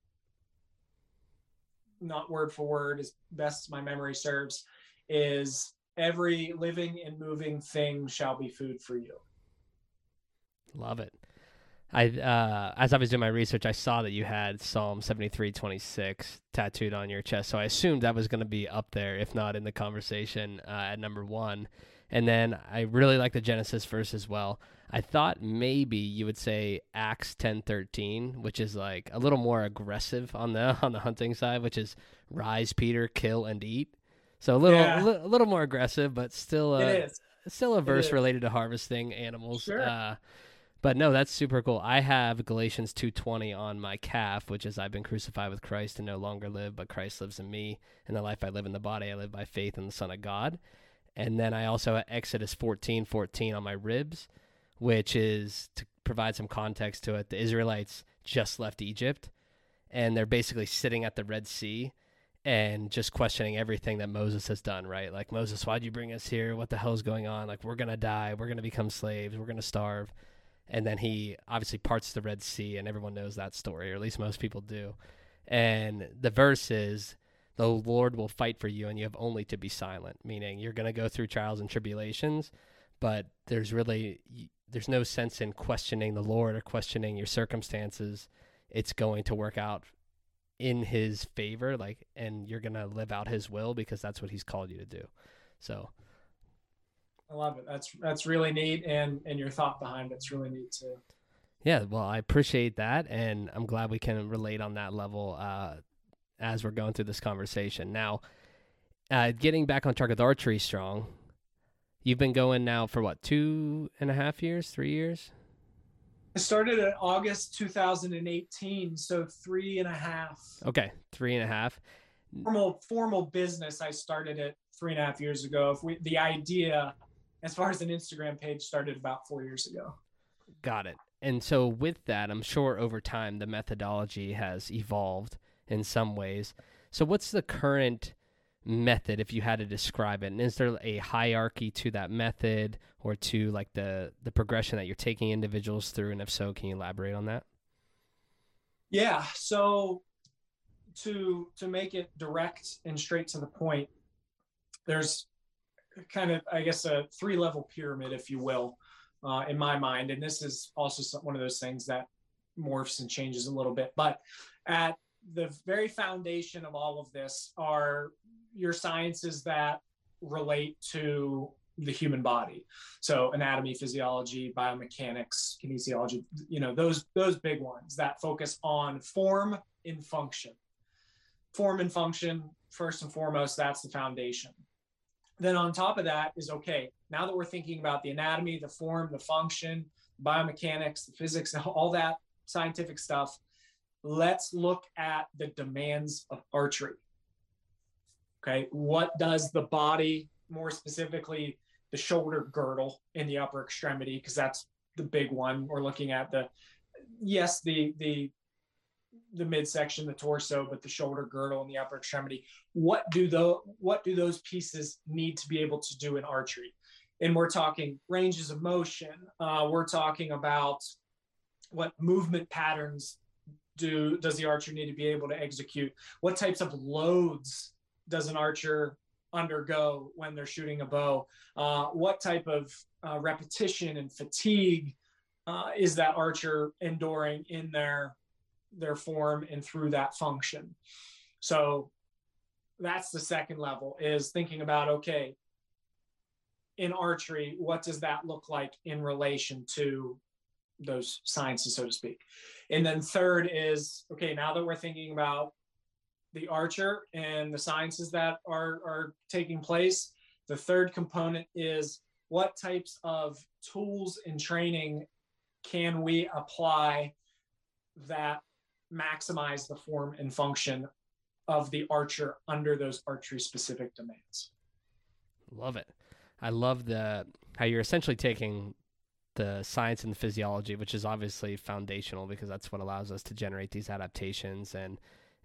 not word for word, as best my memory serves, is every living and moving thing shall be food for you. Love it. I uh, as I was doing my research, I saw that you had Psalm seventy three twenty six tattooed on your chest, so I assumed that was going to be up there, if not in the conversation uh, at number one. And then I really like the Genesis verse as well. I thought maybe you would say Acts ten thirteen, which is like a little more aggressive on the on the hunting side, which is rise, Peter, kill and eat. So a little yeah. a, li- a little more aggressive, but still a, still a verse related to harvesting animals. Sure. Uh, but no, that's super cool. I have Galatians 2:20 on my calf, which is I've been crucified with Christ and no longer live, but Christ lives in me. And the life I live in the body, I live by faith in the Son of God. And then I also have Exodus 14:14 on my ribs, which is to provide some context to it. The Israelites just left Egypt, and they're basically sitting at the Red Sea and just questioning everything that Moses has done, right? Like, Moses, why'd you bring us here? What the hell's going on? Like, we're going to die. We're going to become slaves. We're going to starve and then he obviously parts the Red Sea, and everyone knows that story, or at least most people do. And the verse is, "The Lord will fight for you, and you have only to be silent." Meaning, you're going to go through trials and tribulations, but there's really there's no sense in questioning the Lord or questioning your circumstances. It's going to work out in His favor, like, and you're going to live out His will because that's what He's called you to do. So I love it. That's that's really neat, and and your thought behind it's really neat too. Yeah, well, I appreciate that, and I'm glad we can relate on that level uh, as we're going through this conversation. Now, uh, getting back on track with archery strong, you've been going now for what two and a half years, three years? I started in August 2018, so three and a half. Okay, three and a half. Formal formal business. I started it three and a half years ago. If we, the idea as far as an Instagram page started about four years ago. Got it. And so with that, I'm sure over time the methodology has evolved in some ways. So, what's the current method if you had to describe it? And is there a hierarchy to that method or to like the the progression that you're taking individuals through? And if so, can you elaborate on that? Yeah. So to to make it direct and straight to the point, there's kind of I guess a three level pyramid, if you will, uh, in my mind. And this is also one of those things that morphs and changes a little bit. But at the very foundation of all of this are your sciences that relate to the human body. So anatomy physiology biomechanics kinesiology you know those those big ones that focus on form and function. Form and function first and foremost that's the foundation. Then on top of that is okay now that we're thinking about the anatomy the form the function biomechanics the physics all that scientific stuff let's look at the demands of archery Okay, what does the body, more specifically the shoulder girdle in the upper extremity, because that's the big one. We're looking at the yes, the the the midsection, the torso, but the shoulder girdle and the upper extremity. What do the what do those pieces need to be able to do in archery? And we're talking ranges of motion. Uh, we're talking about what movement patterns do does the archer need to be able to execute? What types of loads does an archer undergo when they're shooting a bow? Uh, what type of uh, repetition and fatigue uh, is that archer enduring in their their form and through that function? So that's the second level is thinking about okay in archery what does that look like in relation to those sciences so to speak and then third is okay now that we're thinking about the archer and the sciences that are, are taking place. The third component is what types of tools and training can we apply that maximize the form and function of the archer under those archery specific demands. Love it. I love the how you're essentially taking the science and the physiology, which is obviously foundational because that's what allows us to generate these adaptations and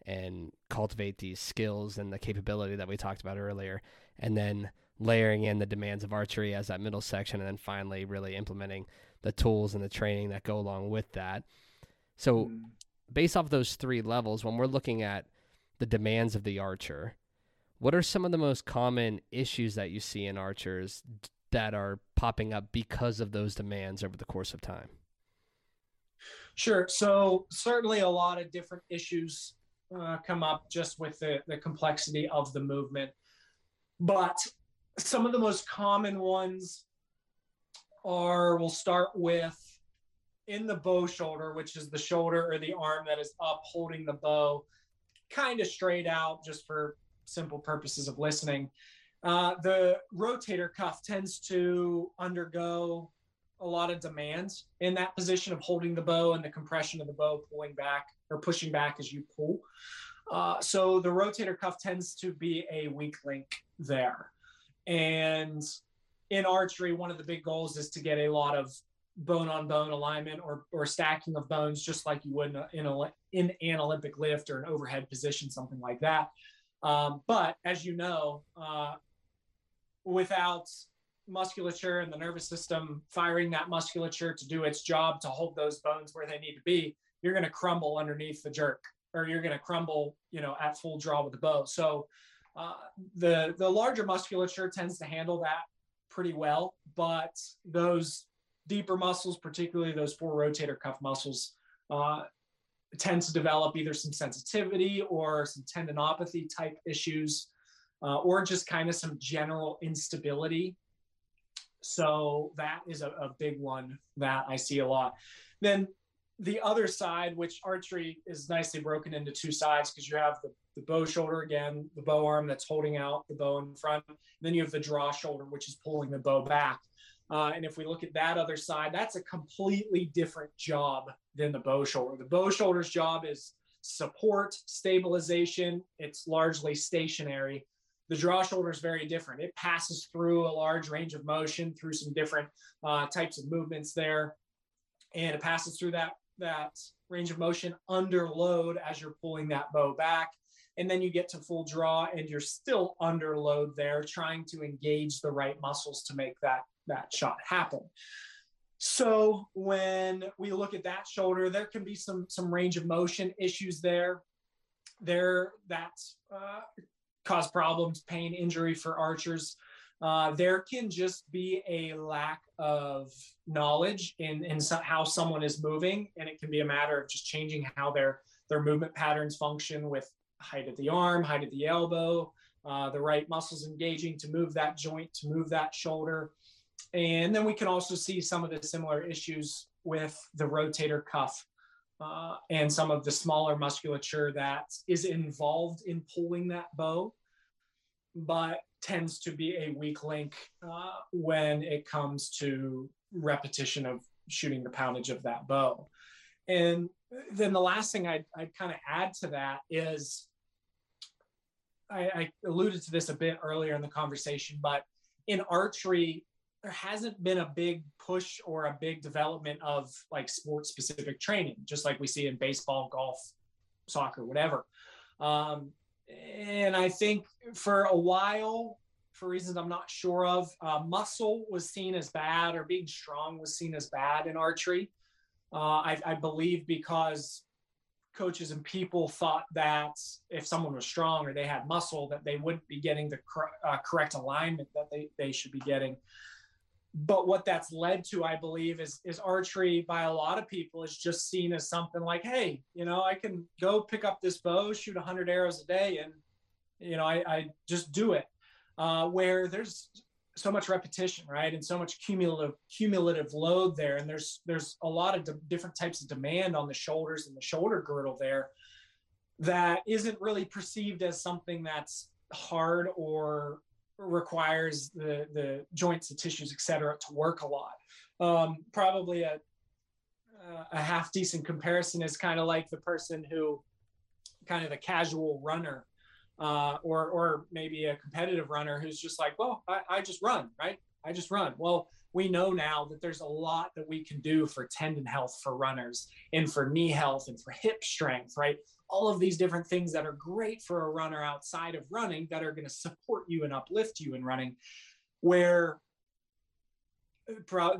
and cultivate these skills and the capability that we talked about earlier and then layering in the demands of archery as that middle section and then finally really implementing the tools and the training that go along with that so mm. based off those three levels when we're looking at the demands of the archer what are some of the most common issues that you see in archers that are popping up because of those demands over the course of time Sure. So certainly a lot of different issues uh, come up just with the, the complexity of the movement. But some of the most common ones are we'll start with in the bow shoulder, which is the shoulder or the arm that is up holding the bow, kind of straight out, just for simple purposes of listening. Uh, the rotator cuff tends to undergo a lot of demands in that position of holding the bow and the compression of the bow pulling back or pushing back as you pull. Uh, so the rotator cuff tends to be a weak link there. And in archery, one of the big goals is to get a lot of bone on bone alignment or, or stacking of bones, just like you would in, a, in, a, in an Olympic lift or an overhead position, something like that. Um, but as you know, uh, without musculature and the nervous system firing that musculature to do its job to hold those bones where they need to be, you're going to crumble underneath the jerk or you're going to crumble, you know, at full draw with the bow. So uh, the the larger musculature tends to handle that pretty well, but those deeper muscles, particularly those four rotator cuff muscles, uh, tend to develop either some sensitivity or some tendinopathy type issues, uh, or just kind of some general instability so that is a, a big one that I see a lot. Then the other side, which archery is nicely broken into two sides because you have the, the bow shoulder again, the bow arm that's holding out the bow in front. Then you have the draw shoulder, which is pulling the bow back. Uh, and if we look at that other side, that's a completely different job than the bow shoulder. The bow shoulder's job is support, stabilization. It's largely stationary. The draw shoulder is very different. It passes through a large range of motion through some different uh, types of movements there. And it passes through that that range of motion under load as you're pulling that bow back. And then you get to full draw and you're still under load there, trying to engage the right muscles to make that, that shot happen. So when we look at that shoulder, there can be some, some range of motion issues there. There that uh, cause problems, pain, injury for archers. Uh, there can just be a lack of knowledge in, in so, how someone is moving, and it can be a matter of just changing how their their movement patterns function with height of the arm, height of the elbow, uh, the right muscles engaging to move that joint, to move that shoulder, and then we can also see some of the similar issues with the rotator cuff uh, and some of the smaller musculature that is involved in pulling that bow, but tends to be a weak link uh, when it comes to repetition of shooting the poundage of that bow. And then the last thing I'd, I'd kind of add to that is I, I alluded to this a bit earlier in the conversation, but in archery, there hasn't been a big push or a big development of like sport specific training, just like we see in baseball, golf, soccer, whatever. Um, and I think for a while, for reasons I'm not sure of, uh, muscle was seen as bad or being strong was seen as bad in archery. Uh, I, I, believe because coaches and people thought that if someone was strong or they had muscle, that they wouldn't be getting the cor- uh, correct alignment that they, they should be getting. But what that's led to, I believe, is is archery by a lot of people is just seen as something like, hey, you know, I can go pick up this bow, shoot 100 arrows a day, and you know, I, I just do it. Uh, where there's so much repetition, right, and so much cumulative cumulative load there, and there's there's a lot of different types of demand on the shoulders and the shoulder girdle there that isn't really perceived as something that's hard or requires the the joints, the tissues, et cetera, to work a lot. Um, probably a a half decent comparison is kind of like the person who kind of the casual runner uh, or or maybe a competitive runner who's just like, well, I, I just run, right? I just run. Well, we know now that there's a lot that we can do for tendon health for runners and for knee health and for hip strength, right? All of these different things that are great for a runner outside of running that are going to support you and uplift you in running. Where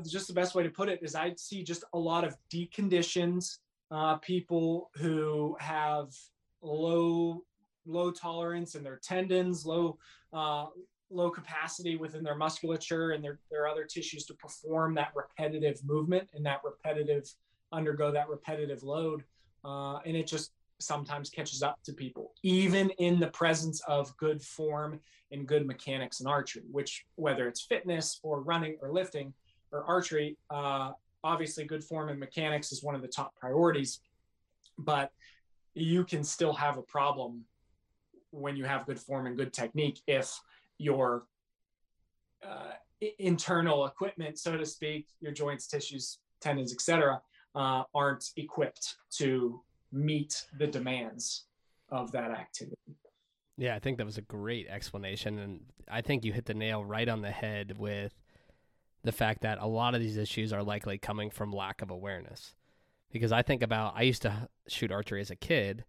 just the best way to put it is I see just a lot of deconditioned uh, people who have low low tolerance in their tendons, low uh, low capacity within their musculature and their, their other tissues to perform that repetitive movement and that repetitive undergo that repetitive load uh, and it just sometimes catches up to people even in the presence of good form and good mechanics in archery which whether it's fitness or running or lifting or archery uh, obviously good form and mechanics is one of the top priorities but you can still have a problem when you have good form and good technique if your uh, internal equipment, so to speak, your joints, tissues, tendons, etc., uh, aren't equipped to meet the demands of that activity. Yeah, I think that was a great explanation. And I think you hit the nail right on the head with the fact that a lot of these issues are likely coming from lack of awareness. Because I think about, I used to shoot archery as a kid,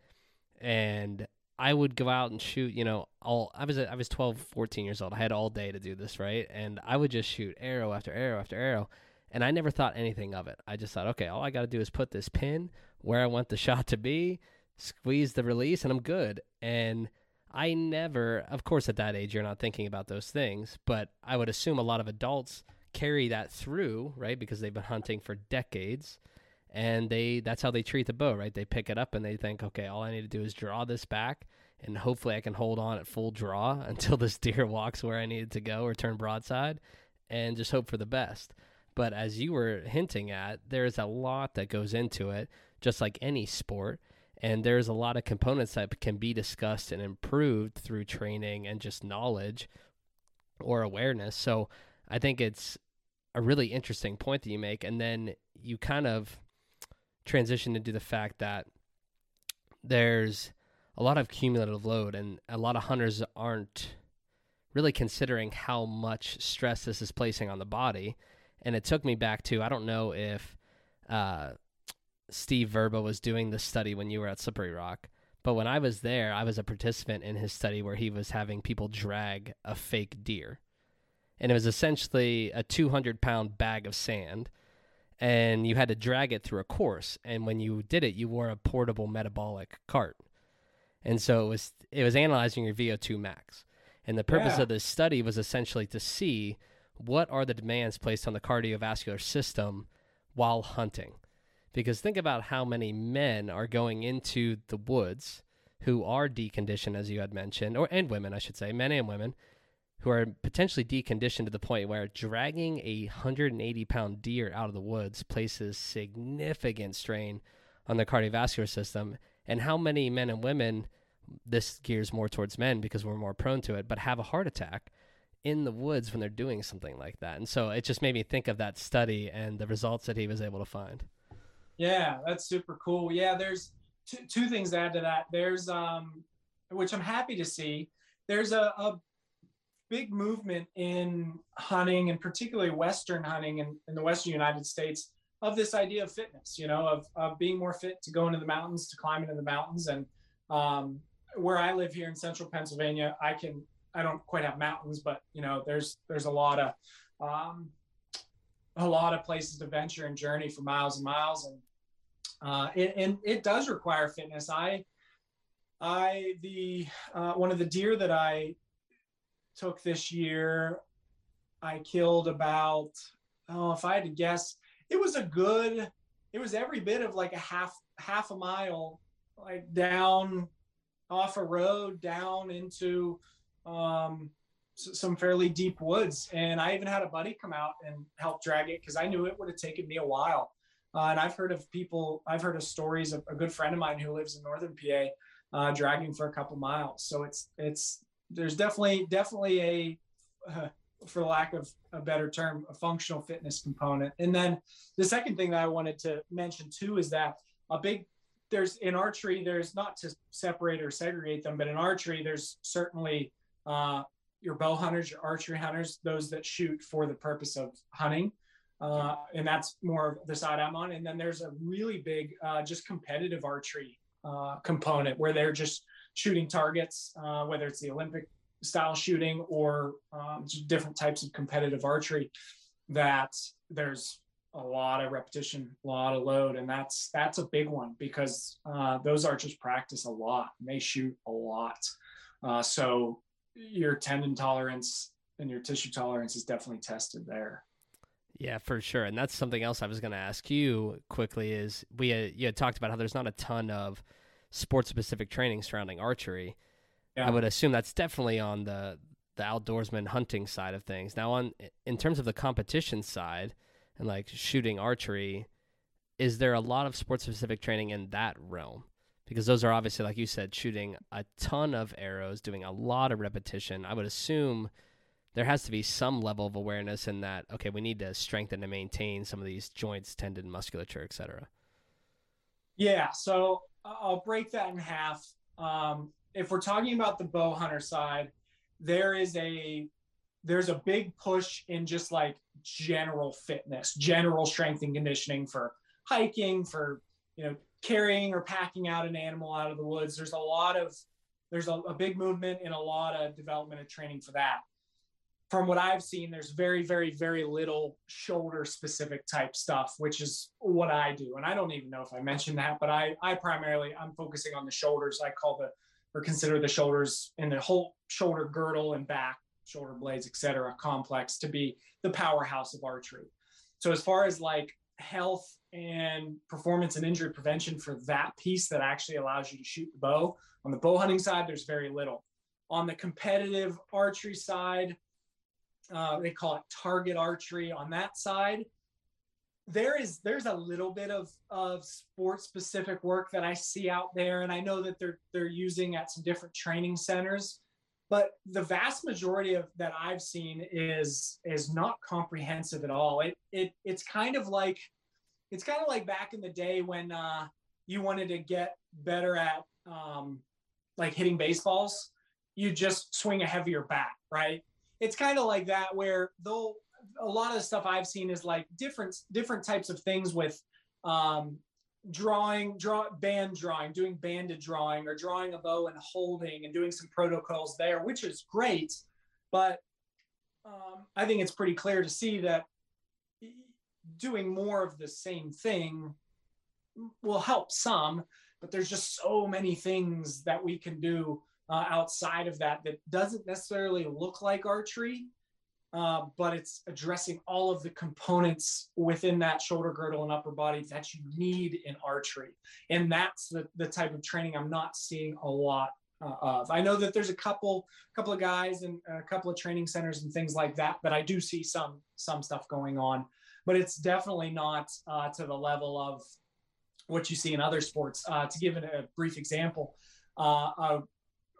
and I would go out and shoot, you know, all I was I was 12, 14 years old. I had all day to do this, right? And I would just shoot arrow after arrow after arrow, and I never thought anything of it. I just thought, okay, all I got to do is put this pin where I want the shot to be, squeeze the release, and I'm good. And I never, of course, at that age, you're not thinking about those things, but I would assume a lot of adults carry that through, right? Because they've been hunting for decades and they that's how they treat the bow, right? They pick it up and they think, okay, all I need to do is draw this back, and hopefully I can hold on at full draw until this deer walks where I needed to go or turn broadside, and just hope for the best. But as you were hinting at, there's a lot that goes into it, just like any sport. And there's a lot of components that can be discussed and improved through training and just knowledge or awareness. So I think it's a really interesting point that you make. And then you kind of transition into the fact that there's a lot of cumulative load and a lot of hunters aren't really considering how much stress this is placing on the body and it took me back to i don't know if uh, Steve Verba was doing the study when you were at Slippery Rock. But when I was there, I was a participant in his study where he was having people drag a fake deer. And it was essentially a 200 pound bag of sand. And you had to drag it through a course. And when you did it, you wore a portable metabolic cart. And so it was it was analyzing your VO2 max. And the purpose Yeah. of this study was essentially to see what are the demands placed on the cardiovascular system while hunting. Because think about how many men are going into the woods who are deconditioned, as you had mentioned, or and women, I should say, men and women, who are potentially deconditioned to the point where dragging a 180 pound deer out of the woods places significant strain on the cardiovascular system. And how many men and women, this gears more towards men because we're more prone to it, but have a heart attack in the woods when they're doing something like that. And so it just made me think of that study and the results that he was able to find. Yeah, that's super cool. Yeah, there's two, two things to add to that. There's um, which I'm happy to see. There's a, a big movement in hunting and particularly Western hunting in, in the Western United States of this idea of fitness, you know, of, of being more fit to go into the mountains, to climb into the mountains. And um, where I live here in central Pennsylvania, I can, I don't quite have mountains, but you know, there's, there's a lot of, um, a lot of places to venture and journey for miles and miles. And, uh, it, and it does require fitness. I, I, the, uh, one of the deer that I took this year, I killed about, oh, if I had to guess, it was a good, it was every bit of like a half, half a mile, like down off a road, down into, um, some fairly deep woods. And I even had a buddy come out and help drag it because I knew it would have taken me a while. Uh, and I've heard of people, I've heard of stories of a good friend of mine who lives in northern PA, uh, dragging for a couple miles. So it's it's there's definitely definitely a, uh, for lack of a better term, a functional fitness component. And then the second thing that I wanted to mention too is that a big there's in archery there's not to separate or segregate them, but in archery there's certainly uh, your bow hunters, your archery hunters, those that shoot for the purpose of hunting. Uh, and that's more of the side I'm on. And then there's a really big, uh, just competitive archery uh, component where they're just shooting targets, uh, whether it's the Olympic style shooting or um, different types of competitive archery. That there's a lot of repetition, a lot of load, and that's that's a big one because uh, those archers practice a lot. And they shoot a lot, uh, so your tendon tolerance and your tissue tolerance is definitely tested there. Yeah, for sure. And that's something else I was going to ask you quickly is we had, you had talked about how there's not a ton of sports specific training surrounding archery. Yeah. I would assume that's definitely on the the outdoorsman hunting side of things. Now on in terms of the competition side and like shooting archery, is there a lot of sports specific training in that realm? Because those are obviously like you said shooting a ton of arrows, doing a lot of repetition. I would assume there has to be some level of awareness in that okay we need to strengthen and maintain some of these joints tendon musculature etc Yeah, so I- I'll break that in half. Um, if we're talking about the bow hunter side, there is a there's a big push in just like general fitness, general strength and conditioning for hiking, for you know carrying or packing out an animal out of the woods. There's a lot of there's a, a big movement and a lot of development and training for that. From what I've seen, there's very, very, very little shoulder specific type stuff, which is what I do. And I don't even know if I mentioned that, but I, I primarily I'm focusing on the shoulders. I call the or consider the shoulders and the whole shoulder girdle and back, shoulder blades, etc., complex to be the powerhouse of archery. So as far as like health and performance and injury prevention for that piece that actually allows you to shoot the bow on the bow hunting side, there's very little. On the competitive archery side, uh, they call it target archery. On that side, there is there's a little bit of of sports specific work that I see out there, and I know that they're they're using at some different training centers. But the vast majority of that I've seen is is not comprehensive at all. It it it's kind of like it's kind of like back in the day when uh, you wanted to get better at um, like hitting baseballs, you just swing a heavier bat, right? It's kind of like that where though a lot of the stuff I've seen is like different different types of things with um, drawing, draw band drawing, doing banded drawing, or drawing a bow and holding, and doing some protocols there, which is great. But um, I think it's pretty clear to see that doing more of the same thing will help some, but there's just so many things that we can do uh, outside of that that doesn't necessarily look like archery, uh, but it's addressing all of the components within that shoulder girdle and upper body that you need in archery. And that's the, the type of training I'm not seeing a lot uh, of. I know that there's a couple couple of guys and a couple of training centers and things like that, but I do see some some stuff going on. But it's definitely not uh, to the level of what you see in other sports. Uh, to give a brief example, uh, a,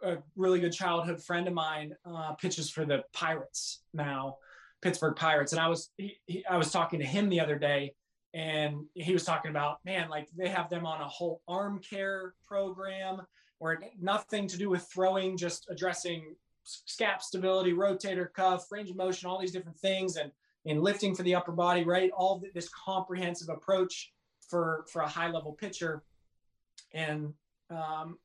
a, really good childhood friend of mine uh, pitches for the Pirates now, Pittsburgh Pirates, and I was he, he, I was talking to him the other day, and he was talking about man, like they have them on a whole arm care program where nothing to do with throwing, just addressing scap stability, rotator cuff, range of motion, all these different things, and in lifting for the upper body, right? All this comprehensive approach for for a high level pitcher, and um,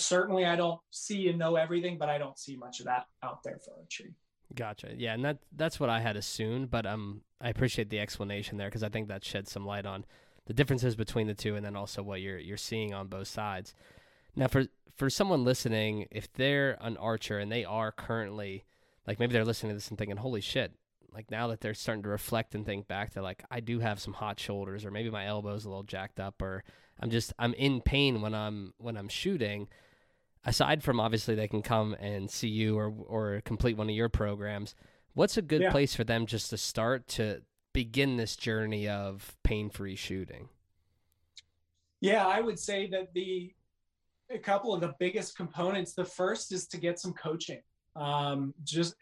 certainly I don't see and know everything, but I don't see much of that out there for archery. Gotcha. Yeah, and that that's what I had assumed, but um, I appreciate the explanation there because I think that sheds some light on the differences between the two, and then also what you're you're seeing on both sides. Now, for for someone listening, if they're an archer and they are currently like maybe they're listening to this and thinking, "Holy shit!" Like now that they're starting to reflect and think back, they're like, "I do have some hot shoulders, or maybe my elbow's a little jacked up, or I'm just I'm in pain when I'm when I'm shooting." Aside from obviously they can come and see you or or complete one of your programs, what's a good yeah. place for them just to start to begin this journey of pain-free shooting? Yeah, I would say that the a couple of the biggest components. The first is to get some coaching. Um, just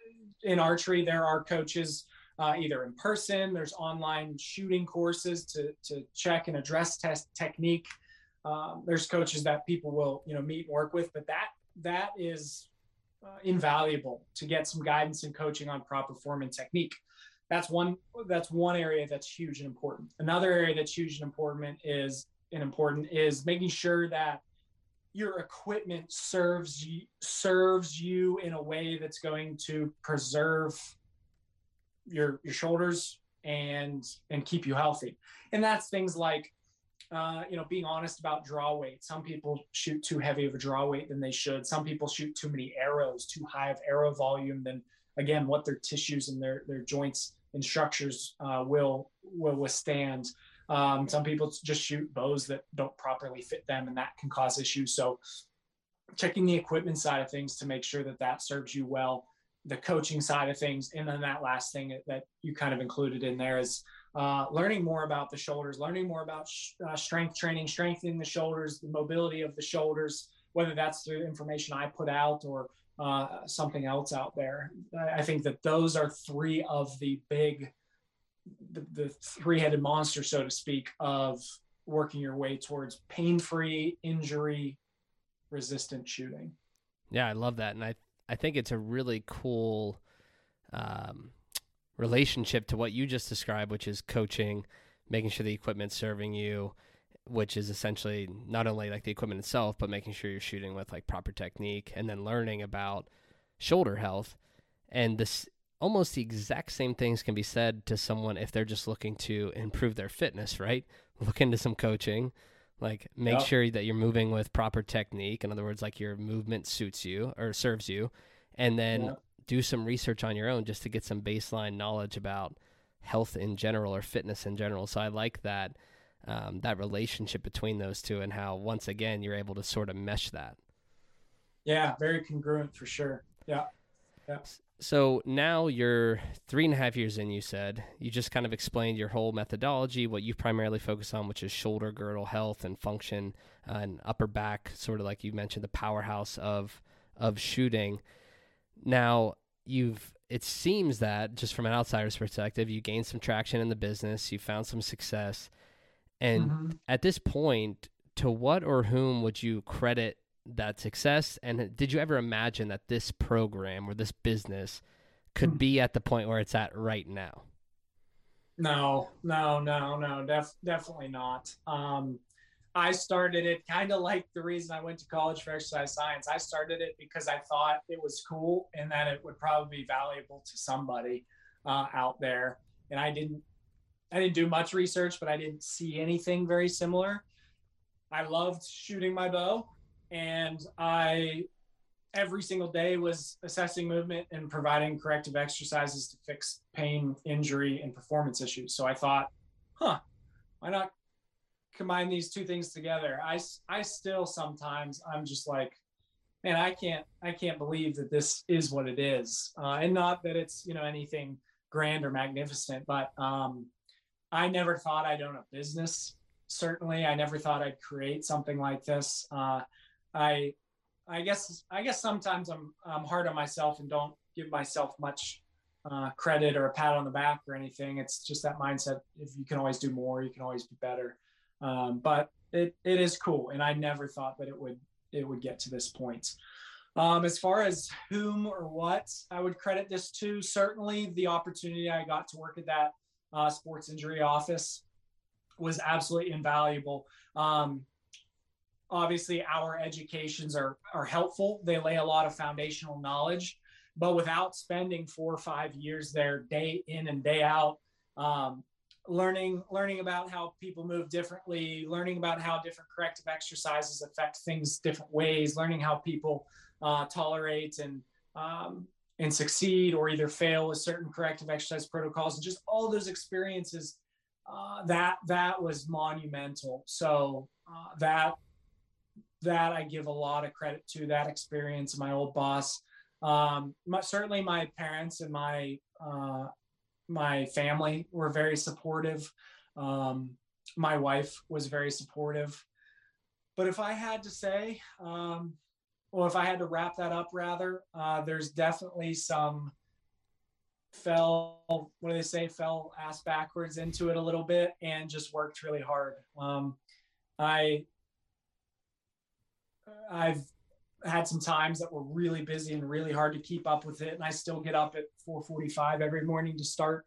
in archery, there are coaches uh, either in person. There's online shooting courses to to check and address test technique. Um, there's coaches that people will you know meet and work with, but that that is uh, invaluable to get some guidance and coaching on proper form and technique. That's one that's one area that's huge and important. Another area that's huge and important is and important is making sure that your equipment serves you serves you in a way that's going to preserve your your shoulders and and keep you healthy. And that's things like uh, you know being honest about draw weight. Some people shoot too heavy of a draw weight than they should. Some people shoot too many arrows too high of arrow volume than again what their tissues and their their joints and structures uh, will will withstand. Um, some people just shoot bows that don't properly fit them, and that can cause issues. So, checking the equipment side of things to make sure that that serves you well, the coaching side of things, and then that last thing that you kind of included in there is uh, learning more about the shoulders, learning more about sh- uh, strength training, strengthening the shoulders, the mobility of the shoulders, whether that's through information I put out or uh, something else out there. I think that those are three of the big the, the three-headed monster, so to speak, of working your way towards pain-free, injury-resistant shooting. Yeah, I love that, and I I think it's a really cool um, relationship to what you just described, which is coaching, making sure the equipment's serving you, which is essentially not only like the equipment itself, but making sure you're shooting with like proper technique, and then learning about shoulder health. And this almost the exact same things can be said to someone if they're just looking to improve their fitness, right? Look into some coaching. Like make yep. sure that you're moving with proper technique. In other words, like your movement suits you or serves you. And then yep. do some research on your own just to get some baseline knowledge about health in general or fitness in general. So I like that um, that relationship between those two and how once again you're able to sort of mesh that. Yeah, very congruent for sure. Yeah. Yeah. So now you're three and a half years in, you said. You just kind of explained your whole methodology, what you primarily focus on, which is shoulder girdle health and function uh, and upper back, sort of like you mentioned, the powerhouse of of shooting. Now you've it seems that just from an outsider's perspective, you gained some traction in the business, you found some success. And mm-hmm. at this point, to what or whom would you credit that success? And did you ever imagine that this program or this business could hmm. be at the point where it's at right now? No, no, no, no, def- definitely not. Um, I started it kind of like the reason I went to college for exercise science. I started it because I thought it was cool and that it would probably be valuable to somebody uh, out there. And I didn't, I didn't do much research, but I didn't see anything very similar. I loved shooting my bow, and I every single day was assessing movement and providing corrective exercises to fix pain, injury, and performance issues. So I thought, huh, why not combine these two things together? I, I still sometimes I'm just like, man, I can't I can't believe that this is what it is, uh, and not that it's you know anything grand or magnificent, but um, I never thought I'd own a business. Certainly, I never thought I'd create something like this. Uh, I I guess I guess sometimes I'm I'm hard on myself and don't give myself much uh, credit or a pat on the back or anything. It's just that mindset. If you can always do more, you can always be better. Um, but it it is cool, and I never thought that it would it would get to this point. Um, as far as whom or what I would credit this to, certainly the opportunity I got to work at that uh, sports injury office was absolutely invaluable. Um, obviously our educations are are helpful. They lay a lot of foundational knowledge but without spending four or five years there day in and day out um, learning learning about how people move differently learning about how different corrective exercises affect things different ways learning how people uh, tolerate and um, and succeed or either fail with certain corrective exercise protocols and just all those experiences uh, that that was monumental. So uh, that that I give a lot of credit to that experience. My old boss, um, my, certainly my parents and my uh, my family were very supportive. Um, my wife was very supportive. But if I had to say, um, well, if I had to wrap that up, rather, uh, there's definitely some fell what do they say fell ass backwards into it a little bit and just worked really hard um, i I've had some times that were really busy and really hard to keep up with it, and I still get up at 4:45 every morning to start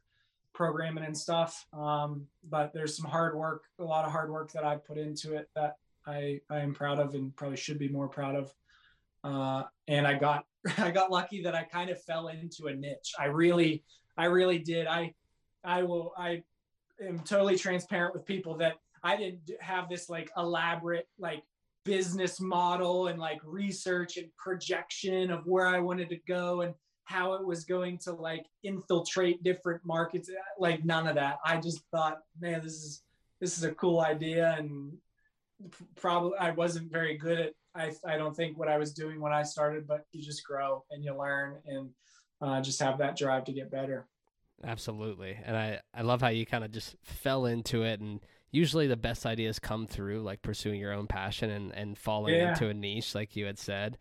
programming and stuff. Um, but there's some hard work, a lot of hard work that I put into it that I I am proud of and probably should be more proud of. Uh, and I got I got lucky that I kind of fell into a niche. I really I really did. I I will I am totally transparent with people that I didn't have this like elaborate like business model and like research and projection of where I wanted to go and how it was going to like infiltrate different markets like none of that. I just thought man this is this is a cool idea and probably i wasn't very good at i i don't think what i was doing when i started but you just grow and you learn and uh, just have that drive to get better. Absolutely. And i i love how you kind of just fell into it and usually the best ideas come through like pursuing your own passion and and falling yeah. into a niche like you had said.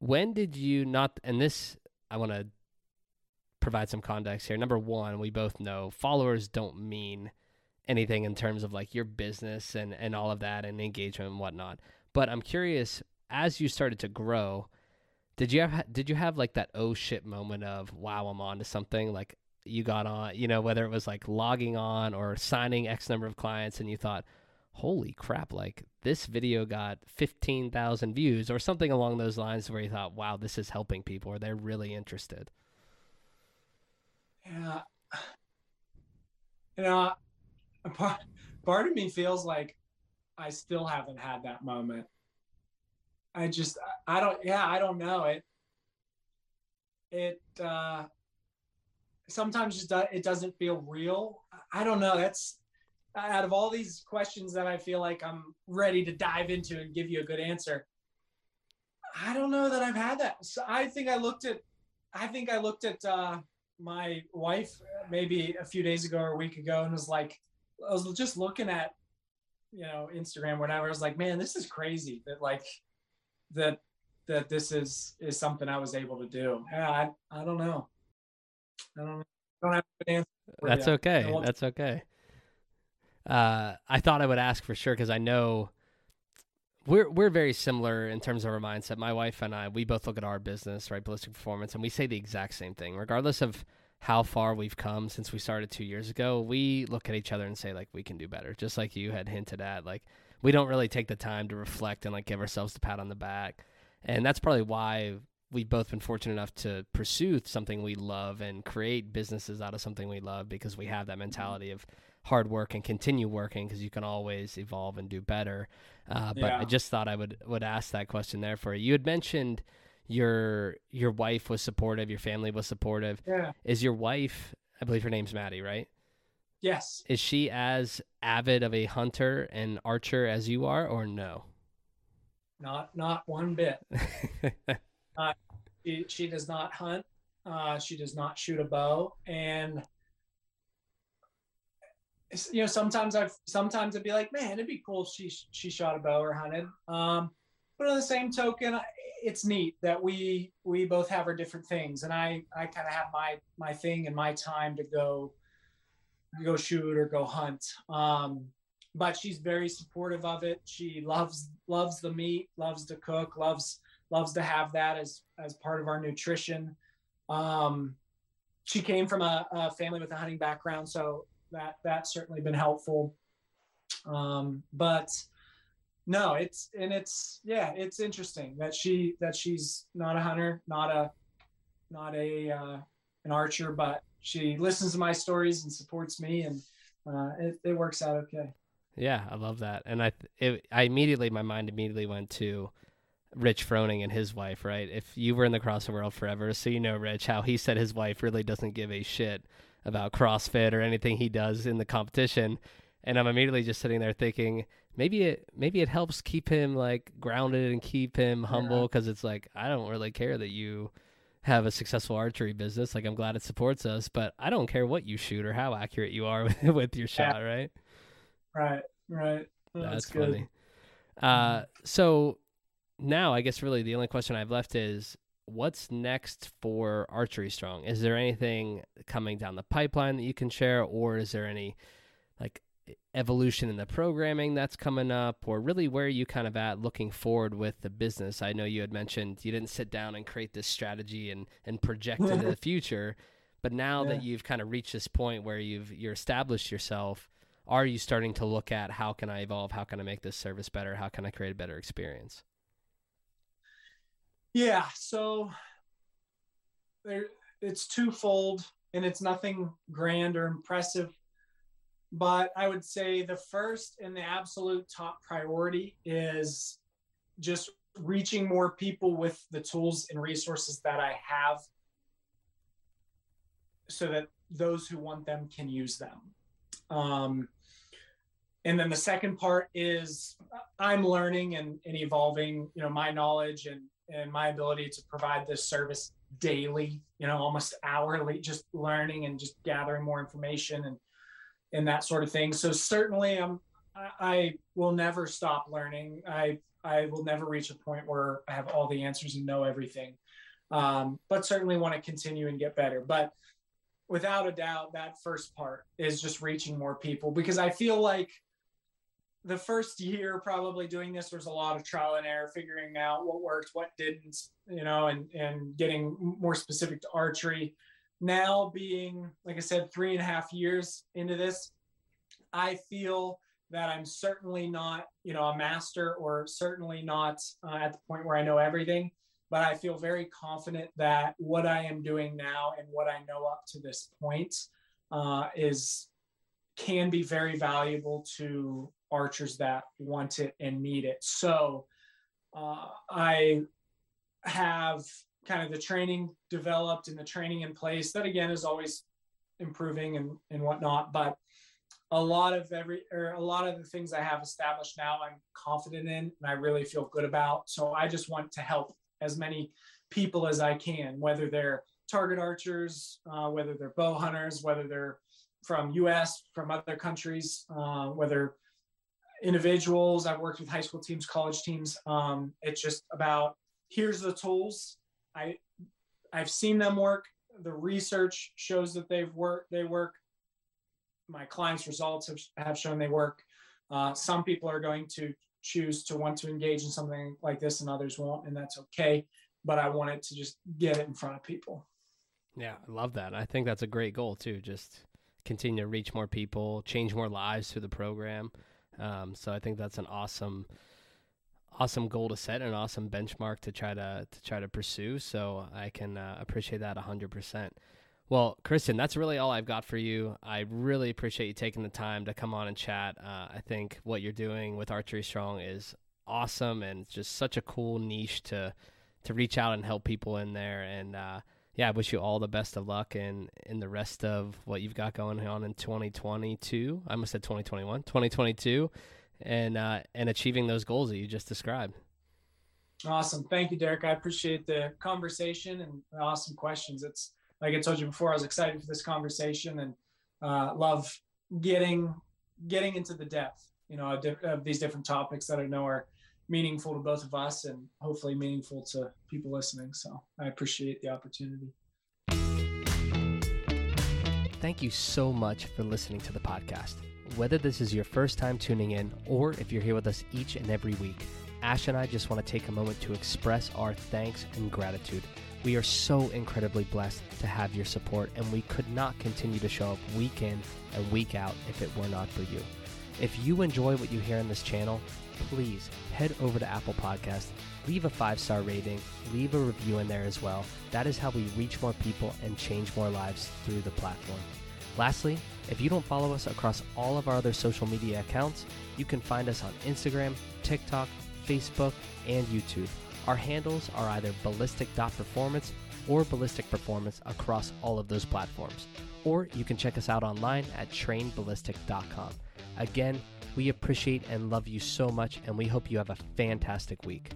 When did you not and this i want to provide some context here. Number one we both know followers don't mean anything in terms of like your business and and all of that and engagement and whatnot. But i'm curious as you started to grow did you have did you have like that oh shit moment of wow i'm on to something like you got on, you know, whether it was like logging on or signing X number of clients and you thought, holy crap, like this video got 15,000 views or something along those lines where you thought, wow, this is helping people or they're really interested? Yeah. You know, part, part of me feels like I still haven't had that moment. I just, I don't, yeah, I don't know. It, it, uh, sometimes just it doesn't feel real. I don't know. That's out of all these questions that I feel like I'm ready to dive into and give you a good answer. I don't know that I've had that. So I think I looked at, I think I looked at uh, my wife maybe a few days ago or a week ago and was like, I was just looking at, you know, Instagram, whatever. I was like, man, this is crazy that like that that this is is something I was able to do. I I don't know. I don't, don't have an answer. That's okay. That's okay. Uh, I thought I would ask for sure because I know we're we're very similar in terms of our mindset. My wife and I, we both look at our business, right, ballistic performance, and we say the exact same thing, regardless of how far we've come since we started two years ago. We look at each other and say like we can do better, just like you had hinted at. Like we don't really take the time to reflect and like give ourselves a pat on the back. And that's probably why we've both been fortunate enough to pursue something we love and create businesses out of something we love because we have that mentality of hard work and continue working because you can always evolve and do better. Uh, but yeah. I just thought I would would ask that question there for you. You had mentioned your your wife was supportive, your family was supportive. Yeah. Is your wife? I believe her name's Maddie, right? Yes. Is she as avid of a hunter and archer as you are, or no? Not not one bit. she, she does not hunt. Uh, she does not shoot a bow, and you know sometimes I've sometimes I'd be like, man, it'd be cool if she she shot a bow or hunted. Um, but on the same token, it's neat that we we both have our different things, and I I kind of have my my thing and my time to go go shoot or go hunt. Um, but she's very supportive of it. She loves loves the meat, loves to cook, loves loves to have that as as part of our nutrition. Um, she came from a, a family with a hunting background, so that that's certainly been helpful. Um, but no, it's and it's yeah, it's interesting that she that she's not a hunter, not a not a uh, an archer, but she listens to my stories and supports me, and uh, it, it works out okay. Yeah, I love that, and I it, I immediately my mind immediately went to Rich Froning and his wife, right? If you were in the CrossFit world forever, so you know Rich how he said his wife really doesn't give a shit about CrossFit or anything he does in the competition, and I'm immediately just sitting there thinking maybe it maybe it helps keep him like grounded and keep him humble because yeah. it's like I don't really care that you have a successful archery business. Like I'm glad it supports us, but I don't care what you shoot or how accurate you are with, with your shot, right? Right, right. that's, that's funny. Uh, so now I guess really the only question I've left is what's next for Archery Strong? Is there anything coming down the pipeline that you can share, or is there any like evolution in the programming that's coming up, or really where are you kind of at looking forward with the business? I know you had mentioned you didn't sit down and create this strategy and and project into the future, but now yeah. that you've kind of reached this point where you've you're established yourself, are you starting to look at how can I evolve? How can I make this service better? How can I create a better experience? Yeah, so there it's twofold and it's nothing grand or impressive. But I would say the first and the absolute top priority is just reaching more people with the tools and resources that I have so that those who want them can use them. Um, and then the second part is I'm learning and, and evolving, you know, my knowledge and and my ability to provide this service daily, you know, almost hourly, just learning and just gathering more information and and that sort of thing. So certainly, I'm I will never stop learning. I I will never reach a point where I have all the answers and know everything. Um, but certainly want to continue and get better. But without a doubt, that first part is just reaching more people because I feel like the first year probably doing this was a lot of trial and error figuring out what worked what didn't you know and and getting more specific to archery. Now being like i said three and a half years into this i feel that i'm certainly not you know a master or certainly not uh, at the point where i know everything but i feel very confident that what i am doing now and what i know up to this point uh, is can be very valuable to archers that want it and need it. So uh, I have kind of the training developed and the training in place that again is always improving and, and whatnot. But a lot of every or a lot of the things I have established now, I'm confident in and I really feel good about. So I just want to help as many people as I can, whether they're target archers, uh, whether they're bow hunters, whether they're from U.S., from other countries, uh, whether individuals. I've worked with high school teams, college teams. Um, it's just about here's the tools. I I've seen them work. The research shows that they've worked. They work. My clients' results have, have shown they work. Uh, some people are going to choose to want to engage in something like this, and others won't, and that's okay. But I wanted to just get it in front of people. Yeah, I love that. I think that's a great goal too. Just continue to reach more people, change more lives through the program. Um, so I think that's an awesome, awesome goal to set, an awesome benchmark to try to to try to pursue. So I can uh, appreciate that hundred percent. Well, Christian, that's really all I've got for you. I really appreciate you taking the time to come on and chat. Uh, I think what you're doing with Archery Strong is awesome and just such a cool niche to to reach out and help people in there. And uh, yeah, I wish you all the best of luck in in the rest of what you've got going on in 2022. I almost said 2021, 2022, and uh, and achieving those goals that you just described. Awesome, thank you, Derek. I appreciate the conversation and awesome questions. It's like I told you before, I was excited for this conversation and uh, love getting getting into the depth, you know, of, of these different topics that I know are meaningful to both of us and hopefully meaningful to people listening. So I appreciate the opportunity. Thank you so much for listening to the podcast. Whether this is your first time tuning in or if you're here with us each and every week, Ash and I just want to take a moment to express our thanks and gratitude. We are so incredibly blessed to have your support, and we could not continue to show up week in and week out if it were not for you. If you enjoy what you hear on this channel, please head over to Apple Podcast, leave a five star rating, leave a review in there as well. That is how we reach more people and change more lives through the platform. Lastly, if you don't follow us across all of our other social media accounts, you can find us on Instagram, TikTok, Facebook, and YouTube. Our handles are either ballistic.performance or ballistic performance across all of those platforms. Or you can check us out online at trainballistic.com. Again, we appreciate and love you so much, and we hope you have a fantastic week.